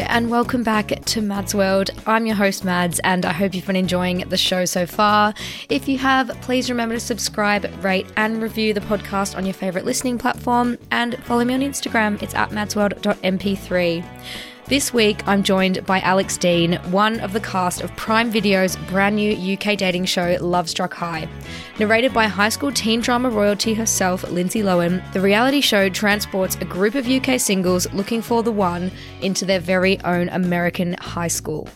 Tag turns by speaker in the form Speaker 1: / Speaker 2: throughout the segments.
Speaker 1: and welcome back to Mads World. I'm your host, Mads, and I hope you've been enjoying the show so far. If you have, please remember to subscribe, rate, and review the podcast on your favorite listening platform, and follow me on Instagram. It's at madsworld.mp3. This week, I'm joined by Alex Dean, one of the cast of Prime Video's brand new UK dating show, Lovestruck High. Narrated by high school teen drama royalty herself, Lindsay Lohan, the reality show transports a group of UK singles looking for the one into their very own American high school.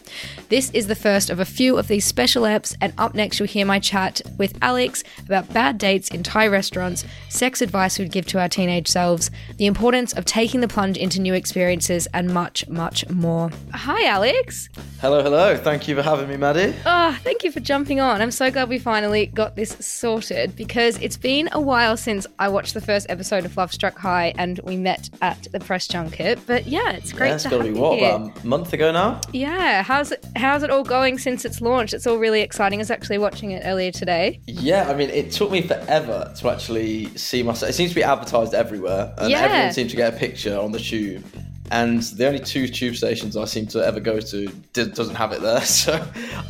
Speaker 1: This is the first of a few of these special apps, and up next, you'll hear my chat with Alex about bad dates in Thai restaurants, sex advice we'd give to our teenage selves, the importance of taking the plunge into new experiences, and much, much more. Hi, Alex.
Speaker 2: Hello, hello. Thank you for having me, Maddie.
Speaker 1: Oh, thank you for jumping on. I'm so glad we finally got this sorted because it's been a while since I watched the first episode of Lovestruck High and we met at the press junket. But yeah, it's great
Speaker 2: yeah, it's
Speaker 1: to
Speaker 2: gotta be what
Speaker 1: here.
Speaker 2: about a month ago now.
Speaker 1: Yeah, how's it how's it all going since it's launched? It's all really exciting. I was actually watching it earlier today.
Speaker 2: Yeah, I mean, it took me forever to actually see myself. It seems to be advertised everywhere, and
Speaker 1: Yeah.
Speaker 2: everyone seems to get a picture on the tube. And the only two tube stations I seem to ever go to d- doesn't have it there. So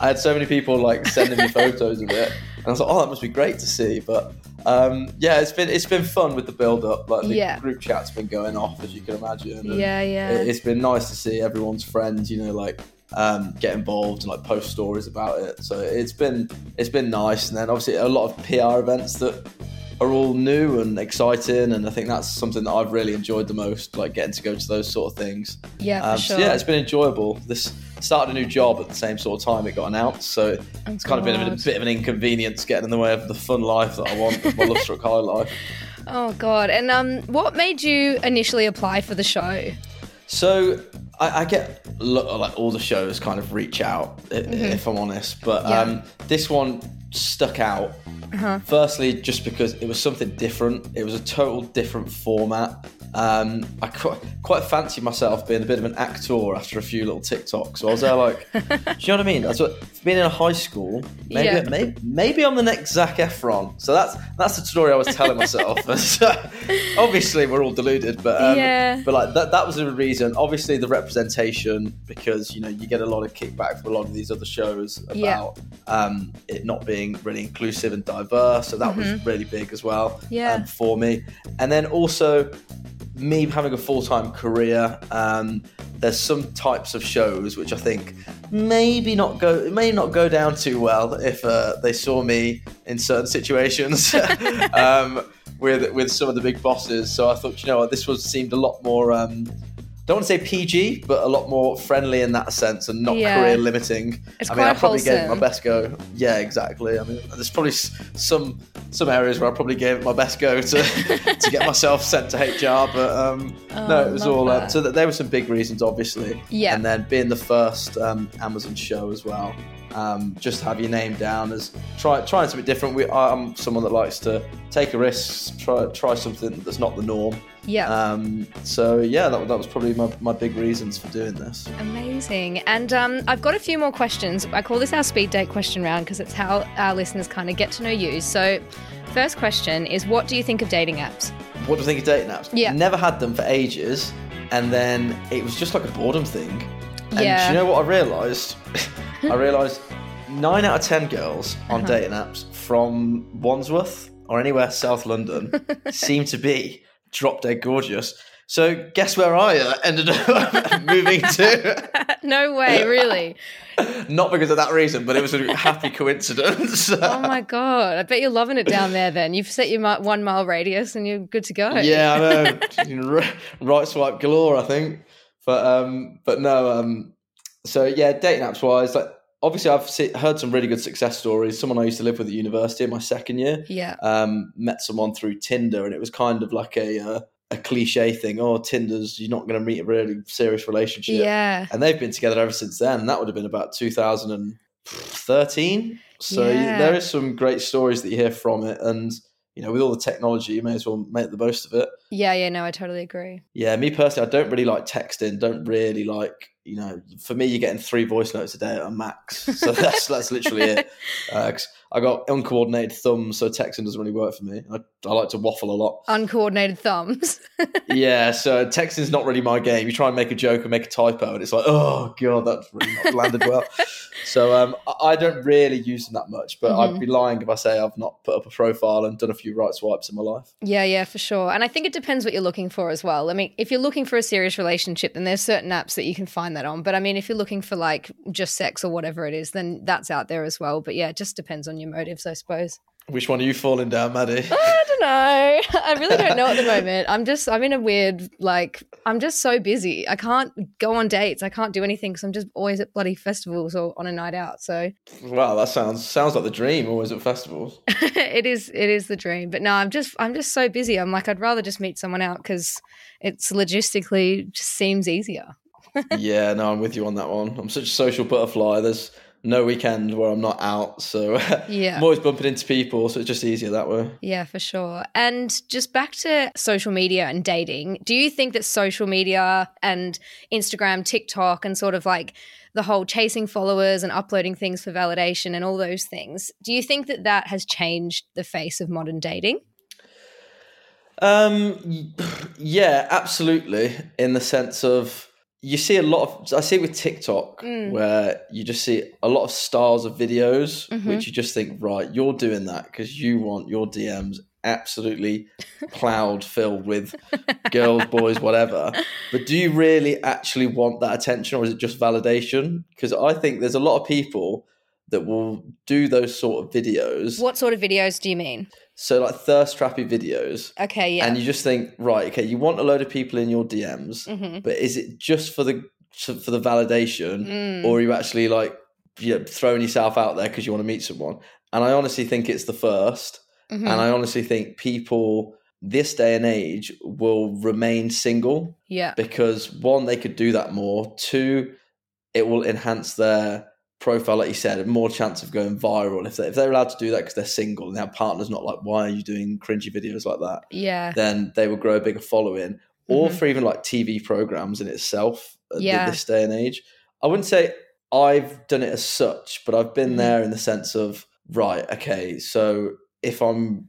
Speaker 2: I had so many people like sending me photos of it, and I was like, "Oh, that must be great to see." But um, yeah, it's been it's been fun with the build up. Like the
Speaker 1: Yeah.
Speaker 2: group chat's been going off, as you can imagine. and
Speaker 1: Yeah, yeah.
Speaker 2: it- it's been nice to see everyone's friends, you know, like um, get involved and like post stories about it. So it's been it's been nice, and then obviously a lot of PR events that are all new and exciting, and I think that's something that I've really enjoyed the most, like getting to go to those sort of things.
Speaker 1: Yeah, for
Speaker 2: Um,
Speaker 1: sure.
Speaker 2: So yeah, it's been enjoyable. This started a new job at the same sort of time it got announced, so it's kind of been a bit, a bit of an inconvenience getting in the way of the fun life that I want, my love struck high life.
Speaker 1: Oh god. And um what made you initially apply for the show?
Speaker 2: So I, I get lo- like all the shows kind of reach out, i if I'm honest, but.
Speaker 1: Yeah.
Speaker 2: um, this one stuck out.
Speaker 1: Uh-huh.
Speaker 2: Firstly, just because it was something different. It was a total different format. Um, I quite, quite fancy myself being a bit of an actor after a few little TikToks. So I was there like, do you know what I mean? That's what being in a high school. Maybe,
Speaker 1: Yeah.
Speaker 2: maybe, maybe I'm the next Zac Efron. So that's that's the story I was telling myself. So, obviously, we're all deluded, but um,
Speaker 1: Yeah.
Speaker 2: but like that that was the reason. Obviously, the representation because you know you get a lot of kickback from a lot of these other shows about
Speaker 1: Yeah.
Speaker 2: um, it not being really inclusive and diverse. So that was really big as well
Speaker 1: Mm-hmm. Yeah.
Speaker 2: um, for me. And then also me having a full time career. Um, there's some types of shows which I think maybe not go may not go down too well if uh, they saw me in certain situations um, with with some of the big bosses. So I thought, you know what, this was seemed a lot more. Um, don't want to say PG, but a lot more friendly in that sense and not
Speaker 1: Yeah.
Speaker 2: career limiting.
Speaker 1: It's
Speaker 2: I mean, I probably gave it my best go. Yeah, exactly. I mean, there's probably some some areas where I probably gave it my best go to to get myself sent to HR, but um, no, it was all. Uh, so that there were some big reasons, obviously.
Speaker 1: Yeah.
Speaker 2: And then being the first um, Amazon show as well. Um, just have your name down as try trying something different. We, I'm someone that likes to take a risk, try try something that's not the norm.
Speaker 1: Yeah.
Speaker 2: Um, so yeah, that, that was probably my, my big reasons for doing this.
Speaker 1: Amazing. And um, I've got a few more questions. I call this our speed date question round because it's how our listeners kind of get to know you. So, first question is what do you think of dating apps?
Speaker 2: What do you think of dating apps?
Speaker 1: Yeah.
Speaker 2: Never had them for ages, and then it was just like a boredom thing. And do you know what I realised? I realised nine out of ten girls
Speaker 1: Uh-huh.
Speaker 2: on dating apps from Wandsworth or anywhere South London seem to be drop dead gorgeous. So guess where I uh, ended up moving to?
Speaker 1: no way, really.
Speaker 2: Not because of that reason, but it was a happy coincidence.
Speaker 1: Oh my god! I bet you're loving it down there. Then you've set your one mile radius, and you're good to go.
Speaker 2: yeah, I know. You know, ri- right swipe galore, I think. But um, but no. Um, so yeah, dating apps wise, like obviously I've heard some really good success stories. Someone I used to live with at university in my second year
Speaker 1: yeah,
Speaker 2: um, met someone through Tinder, and it was kind of like a uh, a cliche thing. Oh, Tinder's you're not going to meet a really serious relationship.
Speaker 1: yeah.
Speaker 2: And they've been together ever since then. That would have been about 2013. So
Speaker 1: Yeah.
Speaker 2: there is some great stories that you hear from it, and you know, with all the technology, you may as well make the most of it.
Speaker 1: Yeah, yeah, no, I totally agree.
Speaker 2: Yeah, me personally, I don't really like texting. Don't really like, you know, for me, you're getting three voice notes a day at a max. So that's that's literally it. Uh I got uncoordinated thumbs, so texting doesn't really work for me. I, I like to waffle a lot.
Speaker 1: Uncoordinated thumbs.
Speaker 2: yeah, so texting's not really my game. You try and make a joke and make a typo, and it's like, oh god, that's really not landed well. So um, I- don't really use them that much, but
Speaker 1: Mhm.
Speaker 2: I'd be lying if I say I've not put up a profile and done a few right swipes in my life.
Speaker 1: yeah, yeah, for sure. And I think it depends what you're looking for as well. I mean, if you're looking for a serious relationship, then there's certain apps that you can find that on. But I mean, if you're looking for like just sex or whatever it is, then that's out there as well. But yeah, it just depends on your motives, I suppose.
Speaker 2: Which one are you falling down, Maddie?
Speaker 1: I don't know. I really don't know at the moment. I'm just, I'm in a weird, like, I'm just so busy. I can't go on dates. I can't do anything because I'm just always at bloody festivals or on a night out. So
Speaker 2: wow, that sounds sounds like the dream. Always at festivals.
Speaker 1: it is, it is the dream. But no, I'm just, I'm just so busy. I'm like, I'd rather just meet someone out because it's logistically just seems easier.
Speaker 2: yeah, no, I'm with you on that one. I'm such a social butterfly. There's no weekend where I'm not out, so
Speaker 1: Yeah.
Speaker 2: I'm always bumping into people, so it's just easier that way.
Speaker 1: Yeah, for sure. And just back to social media and dating, do you think that social media and Instagram, TikTok, and sort of like the whole chasing followers and uploading things for validation and all those things, do you think that that has changed the face of modern dating?
Speaker 2: Um, yeah, absolutely. In the sense of you see a lot of, I see it with TikTok
Speaker 1: Mm.
Speaker 2: where you just see a lot of stars of videos,
Speaker 1: Mhm.
Speaker 2: which you just think, right, you're doing that because you want your DMs absolutely plowed filled with girls, boys, whatever. But do you really actually want that attention or is it just validation? Because I think there's a lot of people that will do those sort of videos.
Speaker 1: What sort of videos do you mean?
Speaker 2: So like thirst trappy videos.
Speaker 1: Okay, yeah.
Speaker 2: And you just think, right, okay, you want a load of people in your DMs,
Speaker 1: hmm
Speaker 2: but is it just for the for the validation,
Speaker 1: Mm.
Speaker 2: or are you actually like you know, throwing yourself out there because you want to meet someone? And I honestly think it's the 1st
Speaker 1: Mhm.
Speaker 2: and I honestly think people this day and age will remain single
Speaker 1: yeah.
Speaker 2: because one, they could do that more. Two, it will enhance their profile, like you said, more chance of going viral if they if they're allowed to do that because they're single and their partner's not like, why are you doing cringy videos like that?
Speaker 1: Yeah.
Speaker 2: then they will grow a bigger following. Or
Speaker 1: Mhm.
Speaker 2: for even like TV programs in itself
Speaker 1: Yeah.
Speaker 2: this day and age. I wouldn't say I've done it as such, but I've been
Speaker 1: Mhm.
Speaker 2: there in the sense of, right, okay, so if I'm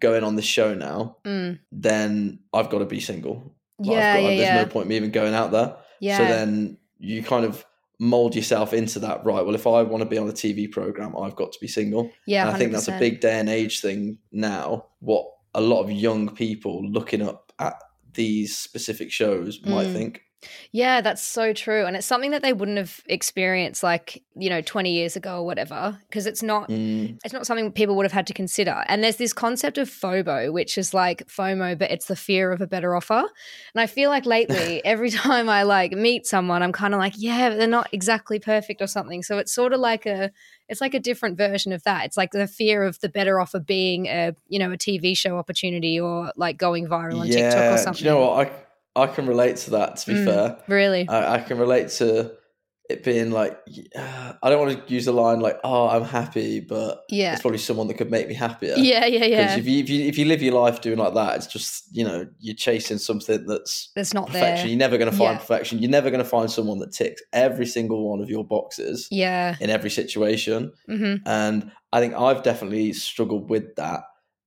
Speaker 2: going on this show now,
Speaker 1: Mm.
Speaker 2: then I've got to be single. Like,
Speaker 1: Yeah,
Speaker 2: got,
Speaker 1: yeah,
Speaker 2: there's
Speaker 1: yeah.
Speaker 2: no point me even going out there.
Speaker 1: Yeah.
Speaker 2: So then you kind of mold yourself into that, right? Well, if I want to be on a TV program, I've got to be single.
Speaker 1: yeah.
Speaker 2: And I think that's a big day and age thing now. What a lot of young people looking up at these specific shows might
Speaker 1: Mm.
Speaker 2: think.
Speaker 1: Yeah, that's so true. And it's something that they wouldn't have experienced like, you know, 20 years ago or whatever, because it's not
Speaker 2: Mm,
Speaker 1: it's not something people would have had to consider. And there's this concept of FOBO, which is like FOMO, but it's the fear of a better offer. And I feel like lately, every time I like meet someone, I'm kind of like, yeah, but they're not exactly perfect or something. So it's sort of like a it's like a different version of that. It's like the fear of the better offer being a, you know, a TV show opportunity or like going viral on TikTok or something.
Speaker 2: do you know what? I I can relate to that. To be
Speaker 1: Mm.
Speaker 2: fair,
Speaker 1: Really?
Speaker 2: I, I can relate to it being like uh, I don't want to use the line like, "Oh, I'm happy," but
Speaker 1: Yeah.
Speaker 2: it's probably someone that could make me happier.
Speaker 1: Yeah, yeah,
Speaker 2: Because
Speaker 1: yeah.
Speaker 2: if you, if you if you live your life doing like that, it's just you know you're chasing something that's
Speaker 1: That's not
Speaker 2: perfection.
Speaker 1: there.
Speaker 2: You're never going to find
Speaker 1: Yeah.
Speaker 2: perfection. You're never going to find someone that ticks every single one of your boxes
Speaker 1: Yeah.
Speaker 2: in every situation.
Speaker 1: hmm
Speaker 2: And I think I've definitely struggled with that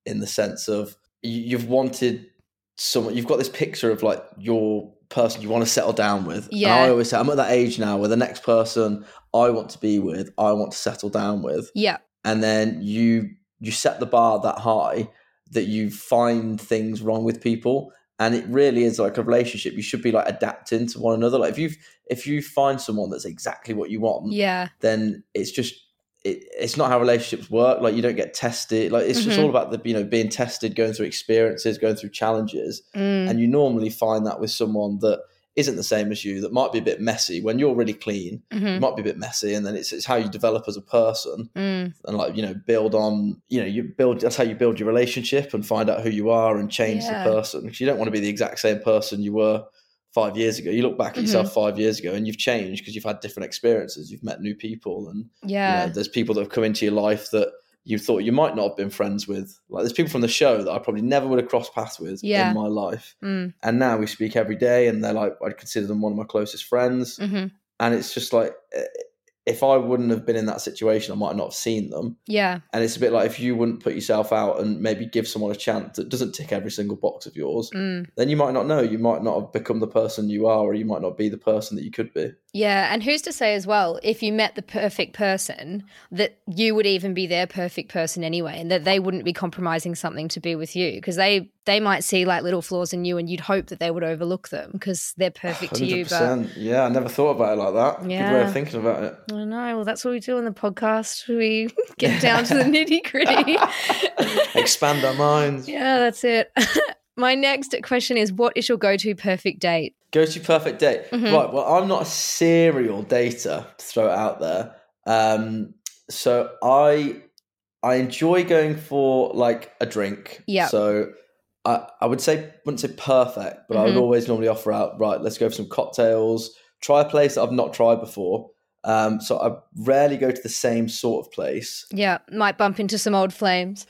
Speaker 2: in the sense of you've wanted someone, you've got this picture of like your person you want to settle down with. And
Speaker 1: Yeah.
Speaker 2: I always say I'm at that age now where the next person I want to be with, I want to settle down with.
Speaker 1: Yeah.
Speaker 2: And then you you set the bar that high that you find things wrong with people. And it really is like a relationship. You should be like adapting to one another. Like if you if you find someone that's exactly what you want,
Speaker 1: Yeah.
Speaker 2: then it's just it, it's not how relationships work. Like you don't get tested. Like it's just
Speaker 1: Mhm.
Speaker 2: all about the you know being tested, going through experiences, going through challenges,
Speaker 1: Mm.
Speaker 2: and you normally find that with someone that isn't the same as you, that might be a bit messy. When you're really clean, it
Speaker 1: Mhm.
Speaker 2: might be a bit messy, and then it's it's how you develop as a person
Speaker 1: Mm.
Speaker 2: and like you know build on you know you build that's how you build your relationship and find out who you are and change
Speaker 1: Yeah.
Speaker 2: the person because you don't want to be the exact same person you were five years ago you look back at yourself
Speaker 1: Mm-hmm.
Speaker 2: five years ago and you've changed because you've had different experiences you've met new people and
Speaker 1: Yeah.
Speaker 2: you know, there's people that have come into your life that you thought you might not have been friends with like there's people from the show that i probably never would have crossed paths with
Speaker 1: Yeah.
Speaker 2: in my life
Speaker 1: Mm.
Speaker 2: and now we speak every day and they're like i'd consider them one of my closest friends
Speaker 1: Mhm.
Speaker 2: and it's just like eh, if i wouldn't have been in that situation i might not have seen them
Speaker 1: Yeah.
Speaker 2: and it's a bit like if you wouldn't put yourself out and maybe give someone a chance that doesn't tick every single box of yours,
Speaker 1: Mm.
Speaker 2: then you might not know. You might not have become the person you are, or you might not be the person that you could be.
Speaker 1: Yeah, and who's to say as well, if you met the perfect person, that you would even be their perfect person anyway, and that they wouldn't be compromising something to be with you because they they might see like little flaws in you, and you'd hope that they would overlook them because they're perfect to you. But
Speaker 2: Yeah, I never thought about it like that. Good way
Speaker 1: Yeah.
Speaker 2: of thinking about it.
Speaker 1: I know. Well, that's what we do on the podcast. We get down to the nitty gritty.
Speaker 2: Expand our minds.
Speaker 1: yeah, that's it. My next question is, what is your go-to perfect date?
Speaker 2: Go to perfect date.
Speaker 1: Mhm.
Speaker 2: Right. Well, I'm not a serial dater to throw it out there. Um, so I I enjoy going for like a drink.
Speaker 1: Yeah.
Speaker 2: So I I would say wouldn't say perfect, but I would
Speaker 1: Mhm.
Speaker 2: always normally offer out right. Let's go for some cocktails. Try a place that I've not tried before. Um, so I rarely go to the same sort of place.
Speaker 1: Yeah, might bump into some old flames.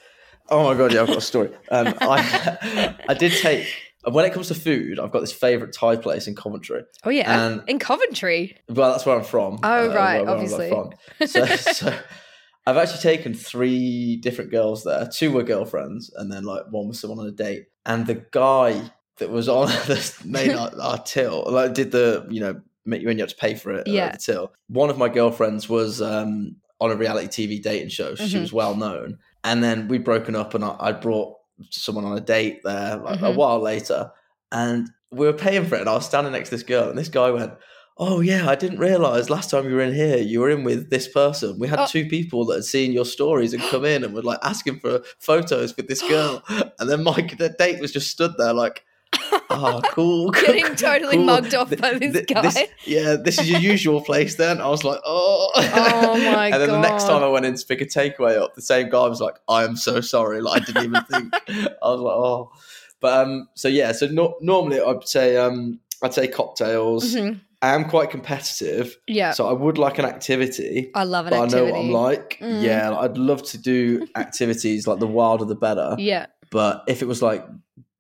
Speaker 2: Oh my god, yeah, I've got a story. Um, I I did take when it comes to food, I've got this favorite Thai place in Coventry.
Speaker 1: Oh yeah,
Speaker 2: And-
Speaker 1: in Coventry.
Speaker 2: Well, that's where I'm from.
Speaker 1: Oh, right,
Speaker 2: where I'm
Speaker 1: obviously.
Speaker 2: from. So, so I've actually taken three different girls there. Two were girlfriends, and then like one was someone on a date. And the guy that was on this made our, our till, like did the you know make you when you have to pay for it. uh,
Speaker 1: Yeah.
Speaker 2: the till. One of my girlfriends was um, on a reality TV dating show. She
Speaker 1: Mhm.
Speaker 2: was well known, and then we'd broken up, and I, I brought someone on a date there like a
Speaker 1: Mhm.
Speaker 2: while later, and we were paying for it. And I was standing next to this girl, and this guy went oh yeah, I didn't realize last time you were in here, you were in with this person. We had
Speaker 1: Oh.
Speaker 2: two people that had seen your stories and come in and were like asking for photos with this girl, and then Mike, the date was just stood there like. Oh, cool.
Speaker 1: Getting totally
Speaker 2: cool.
Speaker 1: mugged off by this
Speaker 2: th-
Speaker 1: guy.
Speaker 2: yeah, this is your usual place then. I was like, oh.
Speaker 1: Oh my
Speaker 2: And then the next time I went in to pick a takeaway up, the same guy was like, I am so sorry. Like, I didn't even think. I was like, oh. But um, so yeah, so no- normally I'd say um, I'd say cocktails.
Speaker 1: Mhm.
Speaker 2: I am quite competitive,
Speaker 1: Yeah,
Speaker 2: so I would like an activity.
Speaker 1: I love an
Speaker 2: But
Speaker 1: activity.
Speaker 2: I know what I'm like.
Speaker 1: Mm.
Speaker 2: Yeah, like, I'd love to do activities like the wilder the better.
Speaker 1: Yeah,
Speaker 2: But if it was like,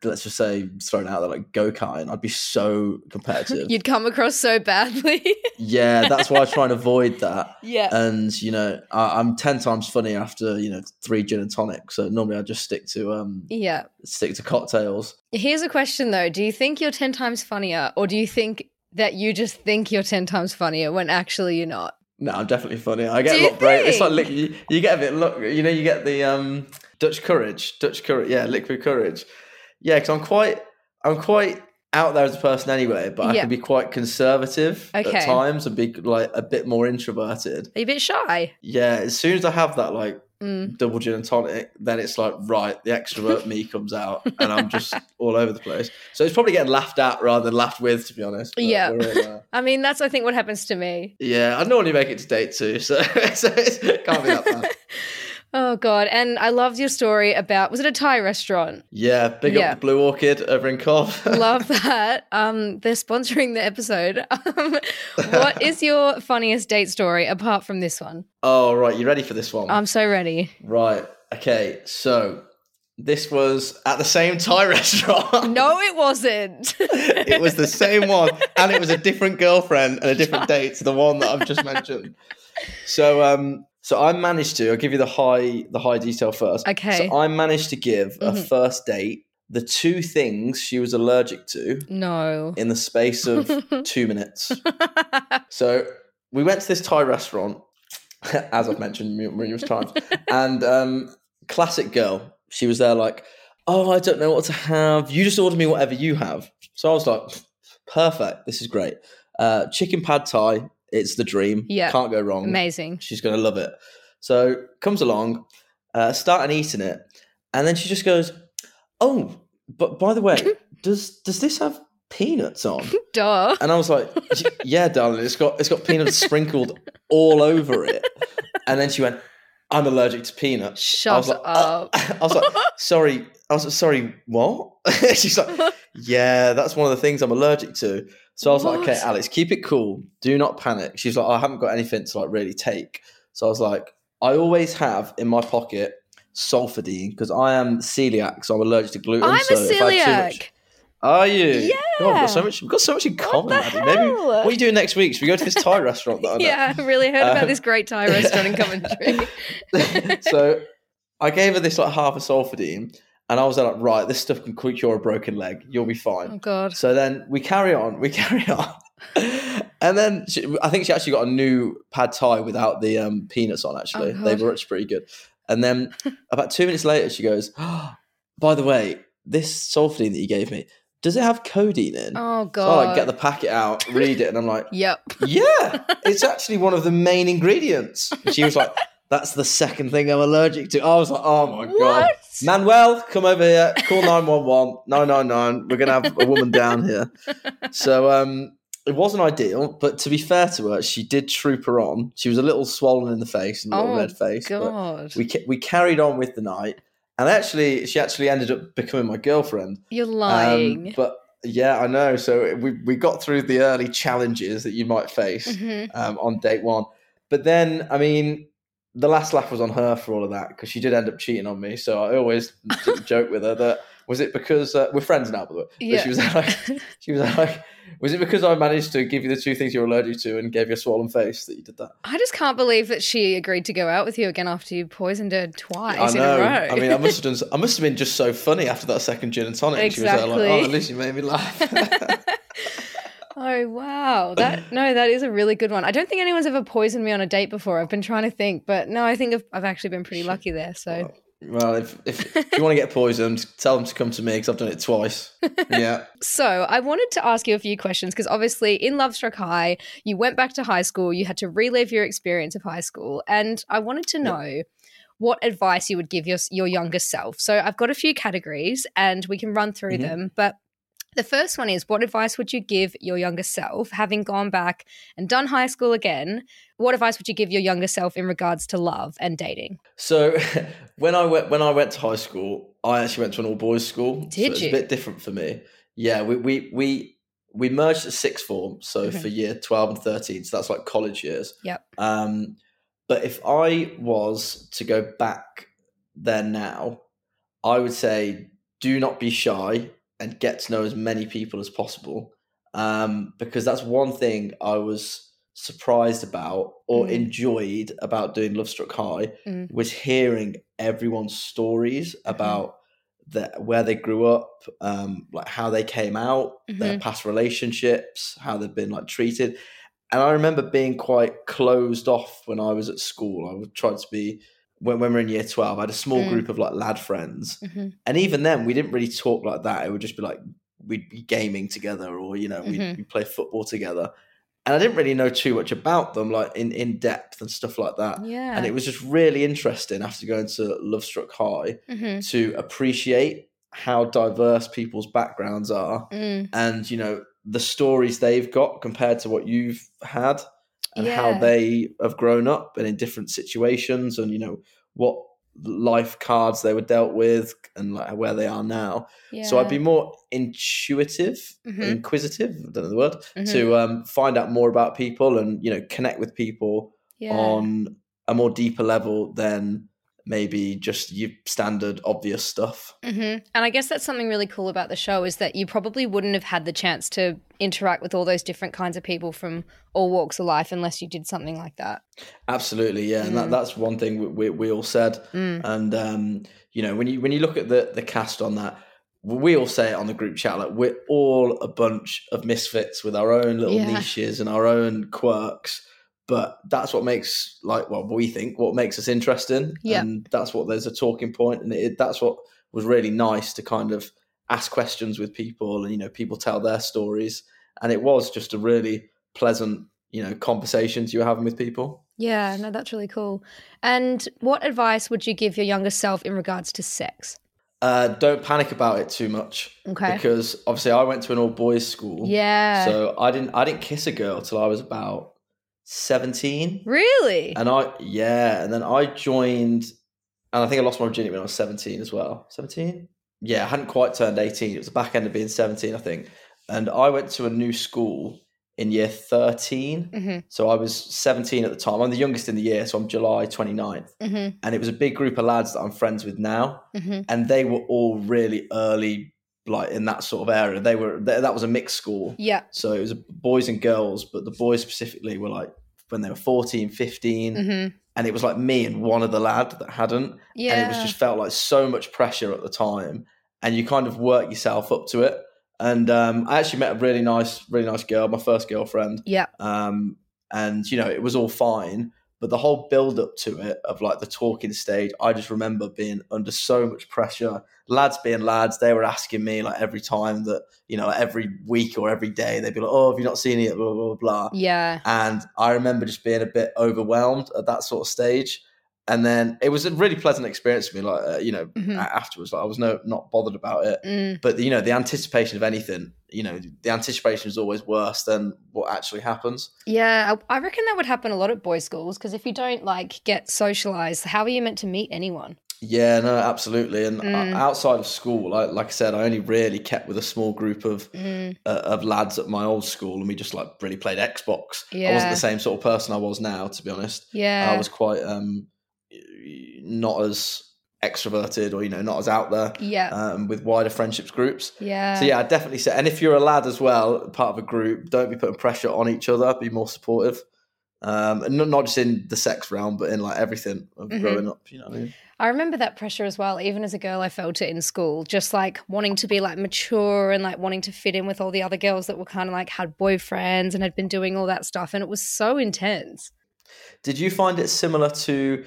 Speaker 2: let's just say, thrown out there like go karting, I'd be so competitive.
Speaker 1: you'd come across so badly.
Speaker 2: yeah, that's why I try and avoid that.
Speaker 1: yeah,
Speaker 2: And you know, I, I'm ten times funnier after you know three gin and tonic. So normally I just stick to um
Speaker 1: yeah.
Speaker 2: stick to cocktails.
Speaker 1: Here's a question though: Do you think you're ten times funnier, or do you think that you just think you're ten times funnier when actually you're not?
Speaker 2: No, I'm definitely funny. I get
Speaker 1: Do
Speaker 2: a lot brave. It's like li- you, you get a bit look. You know, you get the um Dutch courage, Dutch courage. Yeah, liquid courage. Yeah, because I'm quite, I'm quite out there as a person anyway. But I
Speaker 1: Yeah.
Speaker 2: can be quite conservative
Speaker 1: Okay.
Speaker 2: at times and be like a bit more introverted.
Speaker 1: Are you a bit shy?
Speaker 2: Yeah, as soon as I have that like
Speaker 1: Mm.
Speaker 2: double gin and tonic, then it's like right, the extrovert me comes out, and I'm just all over the place. So it's probably getting laughed at rather than laughed with, to be honest.
Speaker 1: Yeah.
Speaker 2: uh,
Speaker 1: I mean, that's I think what happens to me.
Speaker 2: yeah. I normally make it to date too, so, so it can't be that bad.
Speaker 1: Oh god! And I loved your story about was it a Thai restaurant?
Speaker 2: Yeah, big
Speaker 1: Yeah.
Speaker 2: up the Blue Orchid over in Cov.
Speaker 1: Love that. Um, they're sponsoring the episode. Um, what is your funniest date story apart from this one?
Speaker 2: oh, right, you ready for this one?
Speaker 1: I'm so ready.
Speaker 2: right, okay. So this was at the same Thai restaurant.
Speaker 1: No, it wasn't.
Speaker 2: it was the same one, and it was a different girlfriend and a different date to the one that I've just mentioned. So, um, so I managed to. I'll give you the high, the high detail first.
Speaker 1: Okay.
Speaker 2: So I managed to give a
Speaker 1: Mhm.
Speaker 2: first date the two things she was allergic to
Speaker 1: No.
Speaker 2: in the space of two minutes. So we went to this Thai restaurant, as I've mentioned numerous times, and um, classic girl. She was there like, oh, I don't know what to have. You just order me whatever you have. So I was like, perfect. This is great. Uh, chicken pad thai. It's the dream.
Speaker 1: Yeah.
Speaker 2: can't go wrong.
Speaker 1: Amazing.
Speaker 2: She's gonna love it. So comes along, uh, starting eating it, and then she just goes, "Oh, but by the way, does does this have peanuts on?"
Speaker 1: Duh.
Speaker 2: And I was like, "Yeah, darling, it's got it's got peanuts sprinkled all over it." And then she went, "I'm allergic to peanuts." I was
Speaker 1: Shut
Speaker 2: like, "Uh,"
Speaker 1: up.
Speaker 2: I was like, "Sorry." I was like, "Sorry, what?" She's like, "Yeah, that's one of the things I'm allergic to." So I was like, "Okay, Alex, keep it cool. Do not panic." She's like, "I haven't got anything to like really take." So I was like, "I always have in my pocket Solpadeine because I am celiac, so I'm allergic to gluten."
Speaker 1: I'm a
Speaker 2: so if I had too
Speaker 1: celiac.
Speaker 2: are you?
Speaker 1: Yeah.
Speaker 2: God, we've got so much. We've got so much in common. Maybe what are you doing next week? Should we go to this Thai restaurant that I?
Speaker 1: Yeah, I really heard about
Speaker 2: Uh,
Speaker 1: this great Thai restaurant in Coventry.
Speaker 2: so I gave her this like half a Solpadeine, and I was like, right, this stuff can cure a broken leg. You'll be fine.
Speaker 1: oh God.
Speaker 2: So then we carry on, we carry on, and then she, I think she actually got a new pad thai without the um, peanuts on. Actually,
Speaker 1: Oh,
Speaker 2: they were actually pretty good. And then about two minutes later, she goes, "By the way, this Solpadeine that you gave me, does it have codeine in?"
Speaker 1: Oh God.
Speaker 2: So I like get the packet out, read it, and I'm like,
Speaker 1: Yep.
Speaker 2: yeah, it's actually one of the main ingredients. And she was like, that's the second thing I'm allergic to. I was like, oh my God.
Speaker 1: What?
Speaker 2: Manuel, come over here. Call 911. 999. We're going to have a woman down here. So um, it wasn't ideal, but to be fair to her, she did troop her on. She was a little swollen in the face and a little
Speaker 1: Oh,
Speaker 2: red face. but
Speaker 1: God.
Speaker 2: we, ca- we carried on with the night. And actually, she actually ended up becoming my girlfriend.
Speaker 1: You're
Speaker 2: Um,
Speaker 1: lying.
Speaker 2: but yeah, I know. So we we got through the early challenges that you might face
Speaker 1: Mhm.
Speaker 2: um, on date one, but then I mean, the last laugh was on her for all of that because she did end up cheating on me. So I always joke with her that was it because uh, we're friends now, by the way. But
Speaker 1: Yeah.
Speaker 2: she was like, she was like, was it because I managed to give you the two things you're allergic to and gave you a swollen face that you did that?
Speaker 1: I just can't believe that she agreed to go out with you again after you poisoned her twice
Speaker 2: I know.
Speaker 1: in a row.
Speaker 2: I mean, I must have done. I must have been just so funny after that second gin and tonic. She was there like,
Speaker 1: Exactly.
Speaker 2: oh, at least you made me laugh.
Speaker 1: oh wow, that no, that is a really good one. I don't think anyone's ever poisoned me on a date before. I've been trying to think, but no, I think I've, I've actually been pretty lucky there. So
Speaker 2: Well, if, if, if you want to get poisoned, tell them to come to me because I've done it twice. Yeah.
Speaker 1: So, I wanted to ask you a few questions because obviously, in Lovestruck High, you went back to high school, you had to relive your experience of high school, and I wanted to know what advice you would give your your younger self. So, I've got a few categories, and we can run through
Speaker 2: Mhm.
Speaker 1: them. But the first one is, what advice would you give your younger self, having gone back and done high school again? What advice would you give your younger self in regards to love and dating?
Speaker 2: So when I went when I went to high school, I actually went to an all boys school. so
Speaker 1: Did
Speaker 2: it's a bit different for me. Yeah, we we we, we merged at sixth form, so
Speaker 1: Mhm.
Speaker 2: for year twelve and thirteen, so that's like college years.
Speaker 1: Yep.
Speaker 2: Um, but if I was to go back there now, I would say do not be shy and get to know as many people as possible. Um, because that's one thing I was surprised about or
Speaker 1: Mm.
Speaker 2: enjoyed about doing Lovestruck High
Speaker 1: Mm.
Speaker 2: was hearing everyone's stories about the, where they grew up, um, like how they came out, their past relationships, how they've been like treated. And I remember being quite closed off when I was at school. I would try to be when, when we're in year twelve. I had a small
Speaker 1: Mm.
Speaker 2: group of like lad friends,
Speaker 1: Mhm.
Speaker 2: and even then we didn't really talk like that. It would just be like we'd be gaming together, or you know, we'd,
Speaker 1: Mhm.
Speaker 2: we'd play football together. And I didn't really know too much about them, like in in depth and stuff like that.
Speaker 1: Yeah.
Speaker 2: And it was just really interesting after going to Lovestruck High
Speaker 1: Mhm.
Speaker 2: to appreciate how diverse people's backgrounds are
Speaker 1: Mm.
Speaker 2: and you know the stories they've got compared to what you've had and
Speaker 1: Yeah.
Speaker 2: how they have grown up and in different situations and you know what life cards they were dealt with and like where they are now so i'd be more intuitive
Speaker 1: Mhm.
Speaker 2: inquisitive i don't know the word
Speaker 1: Mhm.
Speaker 2: to um, find out more about people and you know connect with people
Speaker 1: Yeah.
Speaker 2: on a more deeper level than maybe just your standard obvious stuff
Speaker 1: hmm And I guess that's something really cool about the show is that you probably wouldn't have had the chance to interact with all those different kinds of people from all walks of life unless you did something like that.
Speaker 2: Absolutely, yeah, and
Speaker 1: Mm.
Speaker 2: that, that's one thing we, we, we all said.
Speaker 1: Mm.
Speaker 2: And um, you know, when you when you look at the the cast on that, we all say it on the group chat like we're all a bunch of misfits with our own little
Speaker 1: Yeah.
Speaker 2: niches and our own quirks but that's what makes like well we think what makes us interesting
Speaker 1: Yeah.
Speaker 2: and that's what there's a talking point and it, that's what was really nice to kind of ask questions with people and you know people tell their stories and it was just a really pleasant you know conversations you were having with people
Speaker 1: Yeah, no, that's really cool. And what advice would you give your younger self in regards to sex?
Speaker 2: uh, don't panic about it too much
Speaker 1: Okay.
Speaker 2: because obviously I went to an all boys school
Speaker 1: Yeah.
Speaker 2: So I didn't I didn't kiss a girl till I was about seventeen,
Speaker 1: really?
Speaker 2: and I yeah, and then I joined, and I think I lost my virginity when I was seventeen as well. Seventeen, yeah, I hadn't quite turned eighteen. It was the back end of being seventeen, I think, and I went to a new school in year 13
Speaker 1: hmm
Speaker 2: so i was 17 at the time. I'm the youngest in the year so i'm july 29th
Speaker 1: hmm
Speaker 2: and it was a big group of lads that i'm friends with now.
Speaker 1: Hmm
Speaker 2: and they were all really early like in that sort of area they were th- that was a mixed school
Speaker 1: Yeah.
Speaker 2: so it was boys and girls, but the boys specifically were like when they were 14, 15.
Speaker 1: hmm
Speaker 2: And it was like me and one of the lad that hadn't.
Speaker 1: Yeah.
Speaker 2: And it was just felt like so much pressure at the time. And you kind of work yourself up to it. And um, I actually met a really nice, really nice girl, my first girlfriend.
Speaker 1: Yeah.
Speaker 2: Um, and, you know, it was all fine. But the whole build up to it of like the talking stage, I just remember being under so much pressure. Lads being lads, they were asking me like every time that, you know, every week or every day, they'd be like, oh, have you not seen it? Blah, blah, blah, blah.
Speaker 1: Yeah.
Speaker 2: And I remember just being a bit overwhelmed at that sort of stage. And then it was a really pleasant experience for me. Like, uh, you know,
Speaker 1: Mhm.
Speaker 2: afterwards, like I was no not bothered about it.
Speaker 1: Mm.
Speaker 2: But you know, the anticipation of anything, you know, the anticipation is always worse than what actually happens.
Speaker 1: Yeah, I I reckon that would happen a lot at boys' schools because if you don't like get socialized, how are you meant to meet anyone?
Speaker 2: Yeah, no, absolutely. And uh,
Speaker 1: Mm.
Speaker 2: outside of school, like like I said, I only really kept with a small group of
Speaker 1: Mm.
Speaker 2: uh, of lads at my old school, and we just like really played Xbox. I wasn't the same sort of person I was now, to be honest.
Speaker 1: Yeah.
Speaker 2: I was quite um not as extroverted or you know not as out there
Speaker 1: yeah.
Speaker 2: um, with wider friendships groups.
Speaker 1: yeah.
Speaker 2: So yeah, I definitely say. And if you're a lad as well, part of a group, don't be putting pressure on each other. Be more supportive, um, and not, not just in the sex realm, but in like everything of
Speaker 1: Mhm.
Speaker 2: growing up. You know what I mean?
Speaker 1: I remember that pressure as well. Even as a girl, I felt it in school, just like wanting to be like mature and like wanting to fit in with all the other girls that were kind of like had boyfriends and had been doing all that stuff. And it was so intense.
Speaker 2: Did you find it similar to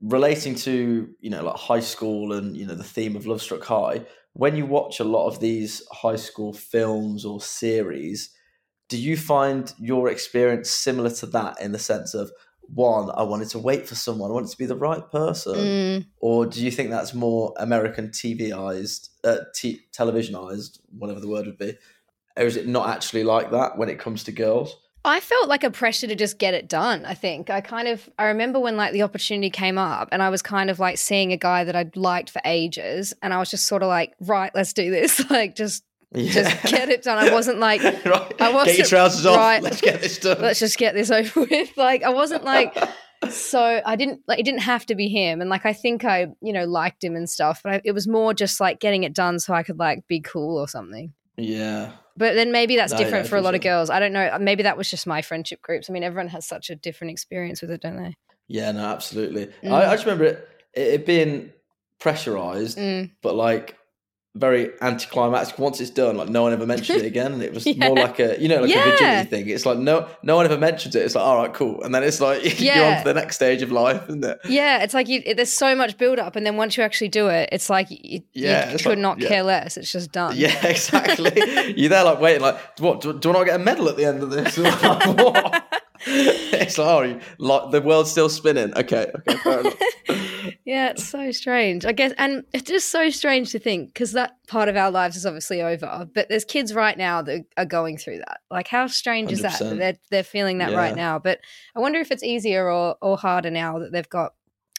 Speaker 2: relating to you know like high school and you know the theme of Lovestruck High? When you watch a lot of these high school films or series, do you find your experience similar to that in the sense of one, I wanted to wait for someone, I wanted to be the right person,
Speaker 1: Mm.
Speaker 2: or do you think that's more American TVized, uh, t- televisionized, whatever the word would be, or is it not actually like that when it comes to girls?
Speaker 1: I felt like a pressure to just get it done. I think I kind of I remember when like the opportunity came up and I was kind of like seeing a guy that I'd liked for ages and I was just sort of like, right, let's do this. like just just get it done. I wasn't like
Speaker 2: right.
Speaker 1: I wasn't-
Speaker 2: Get your trousers off.
Speaker 1: right.
Speaker 2: Let's get this done.
Speaker 1: let's just get this over with. Like I wasn't like so I didn't like it didn't have to be him and like I think I, you know, liked him and stuff, but I, it was more just like getting it done so I could like be cool or something.
Speaker 2: yeah.
Speaker 1: But then maybe that's
Speaker 2: No, yeah,
Speaker 1: different for
Speaker 2: for
Speaker 1: a lot of girls. I don't know. Maybe that was just my friendship groups. I mean, everyone has such a different experience with it, don't they?
Speaker 2: Yeah, no, absolutely.
Speaker 1: Mm.
Speaker 2: I, I just remember it, it, it being pressurized,
Speaker 1: Mm.
Speaker 2: but like very anticlimactic. Once it's done, like no one ever mentioned it again, and it was
Speaker 1: Yeah.
Speaker 2: more like a you know like
Speaker 1: Yeah.
Speaker 2: a virginity thing. It's like no no one ever mentions it. It's like all right, cool, and then it's like you're on to the next stage of life, isn't it?
Speaker 1: Yeah, it's like you, it, there's so much build up, and then once you actually do it, it's like you,
Speaker 2: Yeah,
Speaker 1: you could
Speaker 2: like-
Speaker 1: not
Speaker 2: yeah.
Speaker 1: care less. It's just done.
Speaker 2: Yeah, exactly. you're there like waiting, like what? Do, do I not get a medal at the end of this? It's like oh, like the world's still spinning. Okay, okay.
Speaker 1: Yeah, it's so strange. I guess, and it's just so strange to think because that part of our lives is obviously over. But there's kids right now that are going through that. Like, how strange is that? that they're they're feeling that
Speaker 2: Yeah.
Speaker 1: right now. But I wonder if it's easier or or harder now that they've got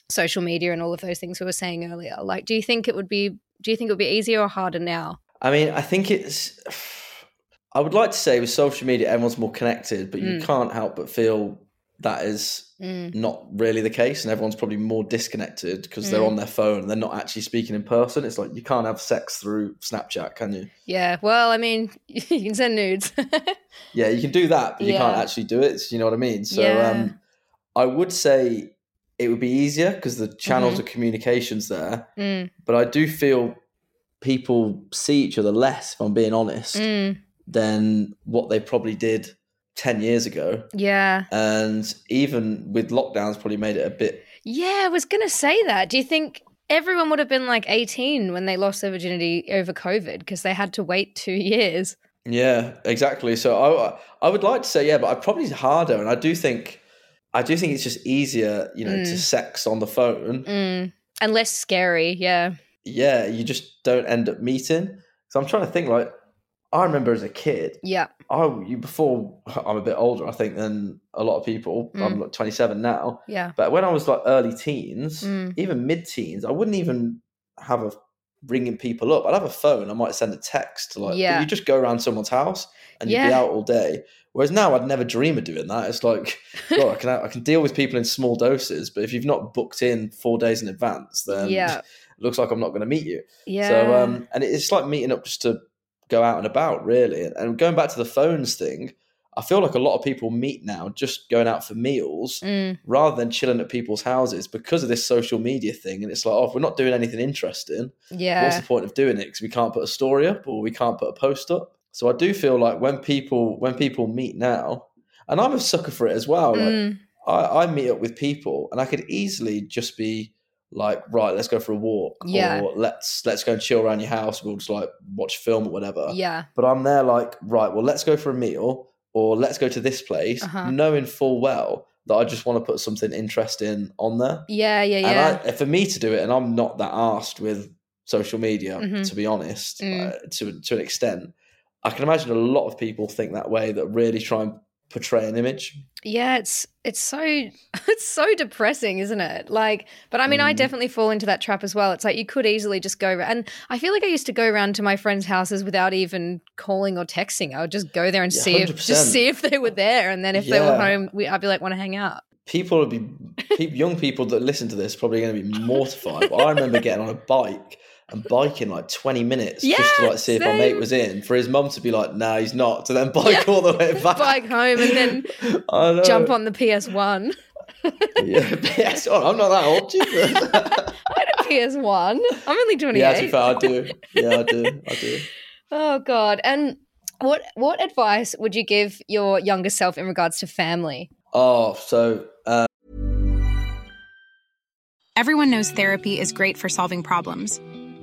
Speaker 1: social media and all of those things we were saying earlier. Like, do you think it would be? Do you think it would be easier or harder now?
Speaker 2: I mean, I think it's. I would like to say with social media, everyone's more connected, but you
Speaker 1: Mm.
Speaker 2: can't help but feel that is
Speaker 1: Mm.
Speaker 2: not really the case, and everyone's probably more disconnected because they're
Speaker 1: Mm.
Speaker 2: on their phone and they're not actually speaking in person. It's like you can't have sex through Snapchat, can you?
Speaker 1: Yeah. Well, I mean, you can send nudes.
Speaker 2: Yeah, you can do that, but you can't actually do it. You know what I mean? So,
Speaker 1: Yeah.
Speaker 2: um, I would say it would be easier because the channels
Speaker 1: Mhm.
Speaker 2: of communications there.
Speaker 1: Mm.
Speaker 2: But I do feel people see each other less, if I'm being honest,
Speaker 1: Mm,
Speaker 2: than what they probably did 10 years ago.
Speaker 1: yeah.
Speaker 2: And even with lockdowns, probably made it a bit.
Speaker 1: Yeah, I was going to say that. Do you think everyone would have been like 18 when they lost their virginity over COVID because they had to wait two years?
Speaker 2: Yeah, exactly. So I, I would like to say, yeah, but I probably harder. And I do think, I do think it's just easier, you know, to
Speaker 1: Mm.
Speaker 2: sex on the phone.
Speaker 1: Mm. And less scary. Yeah.
Speaker 2: Yeah, you just don't end up meeting. So I'm trying to think, like, I remember as a kid,
Speaker 1: Yeah.
Speaker 2: I you before I'm a bit older, I think, than a lot of people. I'm
Speaker 1: Mm.
Speaker 2: like 27 now,
Speaker 1: Yeah.
Speaker 2: but when I was like early teens,
Speaker 1: Mm.
Speaker 2: even mid teens, I wouldn't even have a ringing people up. I'd have a phone. I might send a text like.
Speaker 1: Yeah.
Speaker 2: You just go around someone's house and you'd be out all day. Whereas now, I'd never dream of doing that. It's like, God, I can I can deal with people in small doses, but if you've not booked in four days in advance, then
Speaker 1: Yeah.
Speaker 2: it looks like I'm not going to meet you.
Speaker 1: Yeah.
Speaker 2: So um, and it's like meeting up just to go out and about, really. And going back to the phones thing, I feel like a lot of people meet now just going out for meals
Speaker 1: Mm.
Speaker 2: rather than chilling at people's houses because of this social media thing. And it's like, oh, if we're not doing anything interesting,
Speaker 1: yeah.
Speaker 2: what's the point of doing it? Because we can't put a story up or we can't put a post up. So I do feel like when people when people meet now, and I'm a sucker for it as well. Like
Speaker 1: Mm.
Speaker 2: I, I meet up with people and I could easily just be like, right, let's go for a walk.
Speaker 1: Yeah.
Speaker 2: Or let's let's go and chill around your house. We'll just like watch film or whatever.
Speaker 1: Yeah.
Speaker 2: But I'm there like, right, well, let's go for a meal or let's go to this place,
Speaker 1: Uh-huh.
Speaker 2: knowing full well that I just want to put something interesting on there.
Speaker 1: Yeah. Yeah. Yeah.
Speaker 2: And I, for me to do it, and I'm not that asked with social media,
Speaker 1: Mhm.
Speaker 2: to be honest,
Speaker 1: Mm.
Speaker 2: uh, to to an extent. I can imagine a lot of people think that way that really try and portray an image.
Speaker 1: Yeah, it's it's so it's so depressing, isn't it? Like, but I mean, I
Speaker 2: Mm.
Speaker 1: definitely fall into that trap as well. It's like you could easily just go, and I feel like I used to go around to my friends' houses without even calling or texting. I would just go there and
Speaker 2: Yeah,
Speaker 1: see if
Speaker 2: 100%.
Speaker 1: just see if they were there, and then if they were home, we, I'd be like, want to hang out.
Speaker 2: People would be, young people that listen to this probably going to be mortified. but I remember getting on a bike and biking like 20 minutes just to like see if my mate was in for his mum to be like, nah, he's not. To then bike all the way back.
Speaker 1: Bike home and then jump on the PS One.
Speaker 2: Yeah, yes. Oh, I'm not that old. Jesus.
Speaker 1: I had a PS One. I'm only 28.
Speaker 2: yeah, to be fair, I do. Yeah, I do. I do.
Speaker 1: Oh God! And what what advice would you give your younger self in regards to family?
Speaker 2: Oh, so uh,
Speaker 3: Everyone knows therapy is great for solving problems,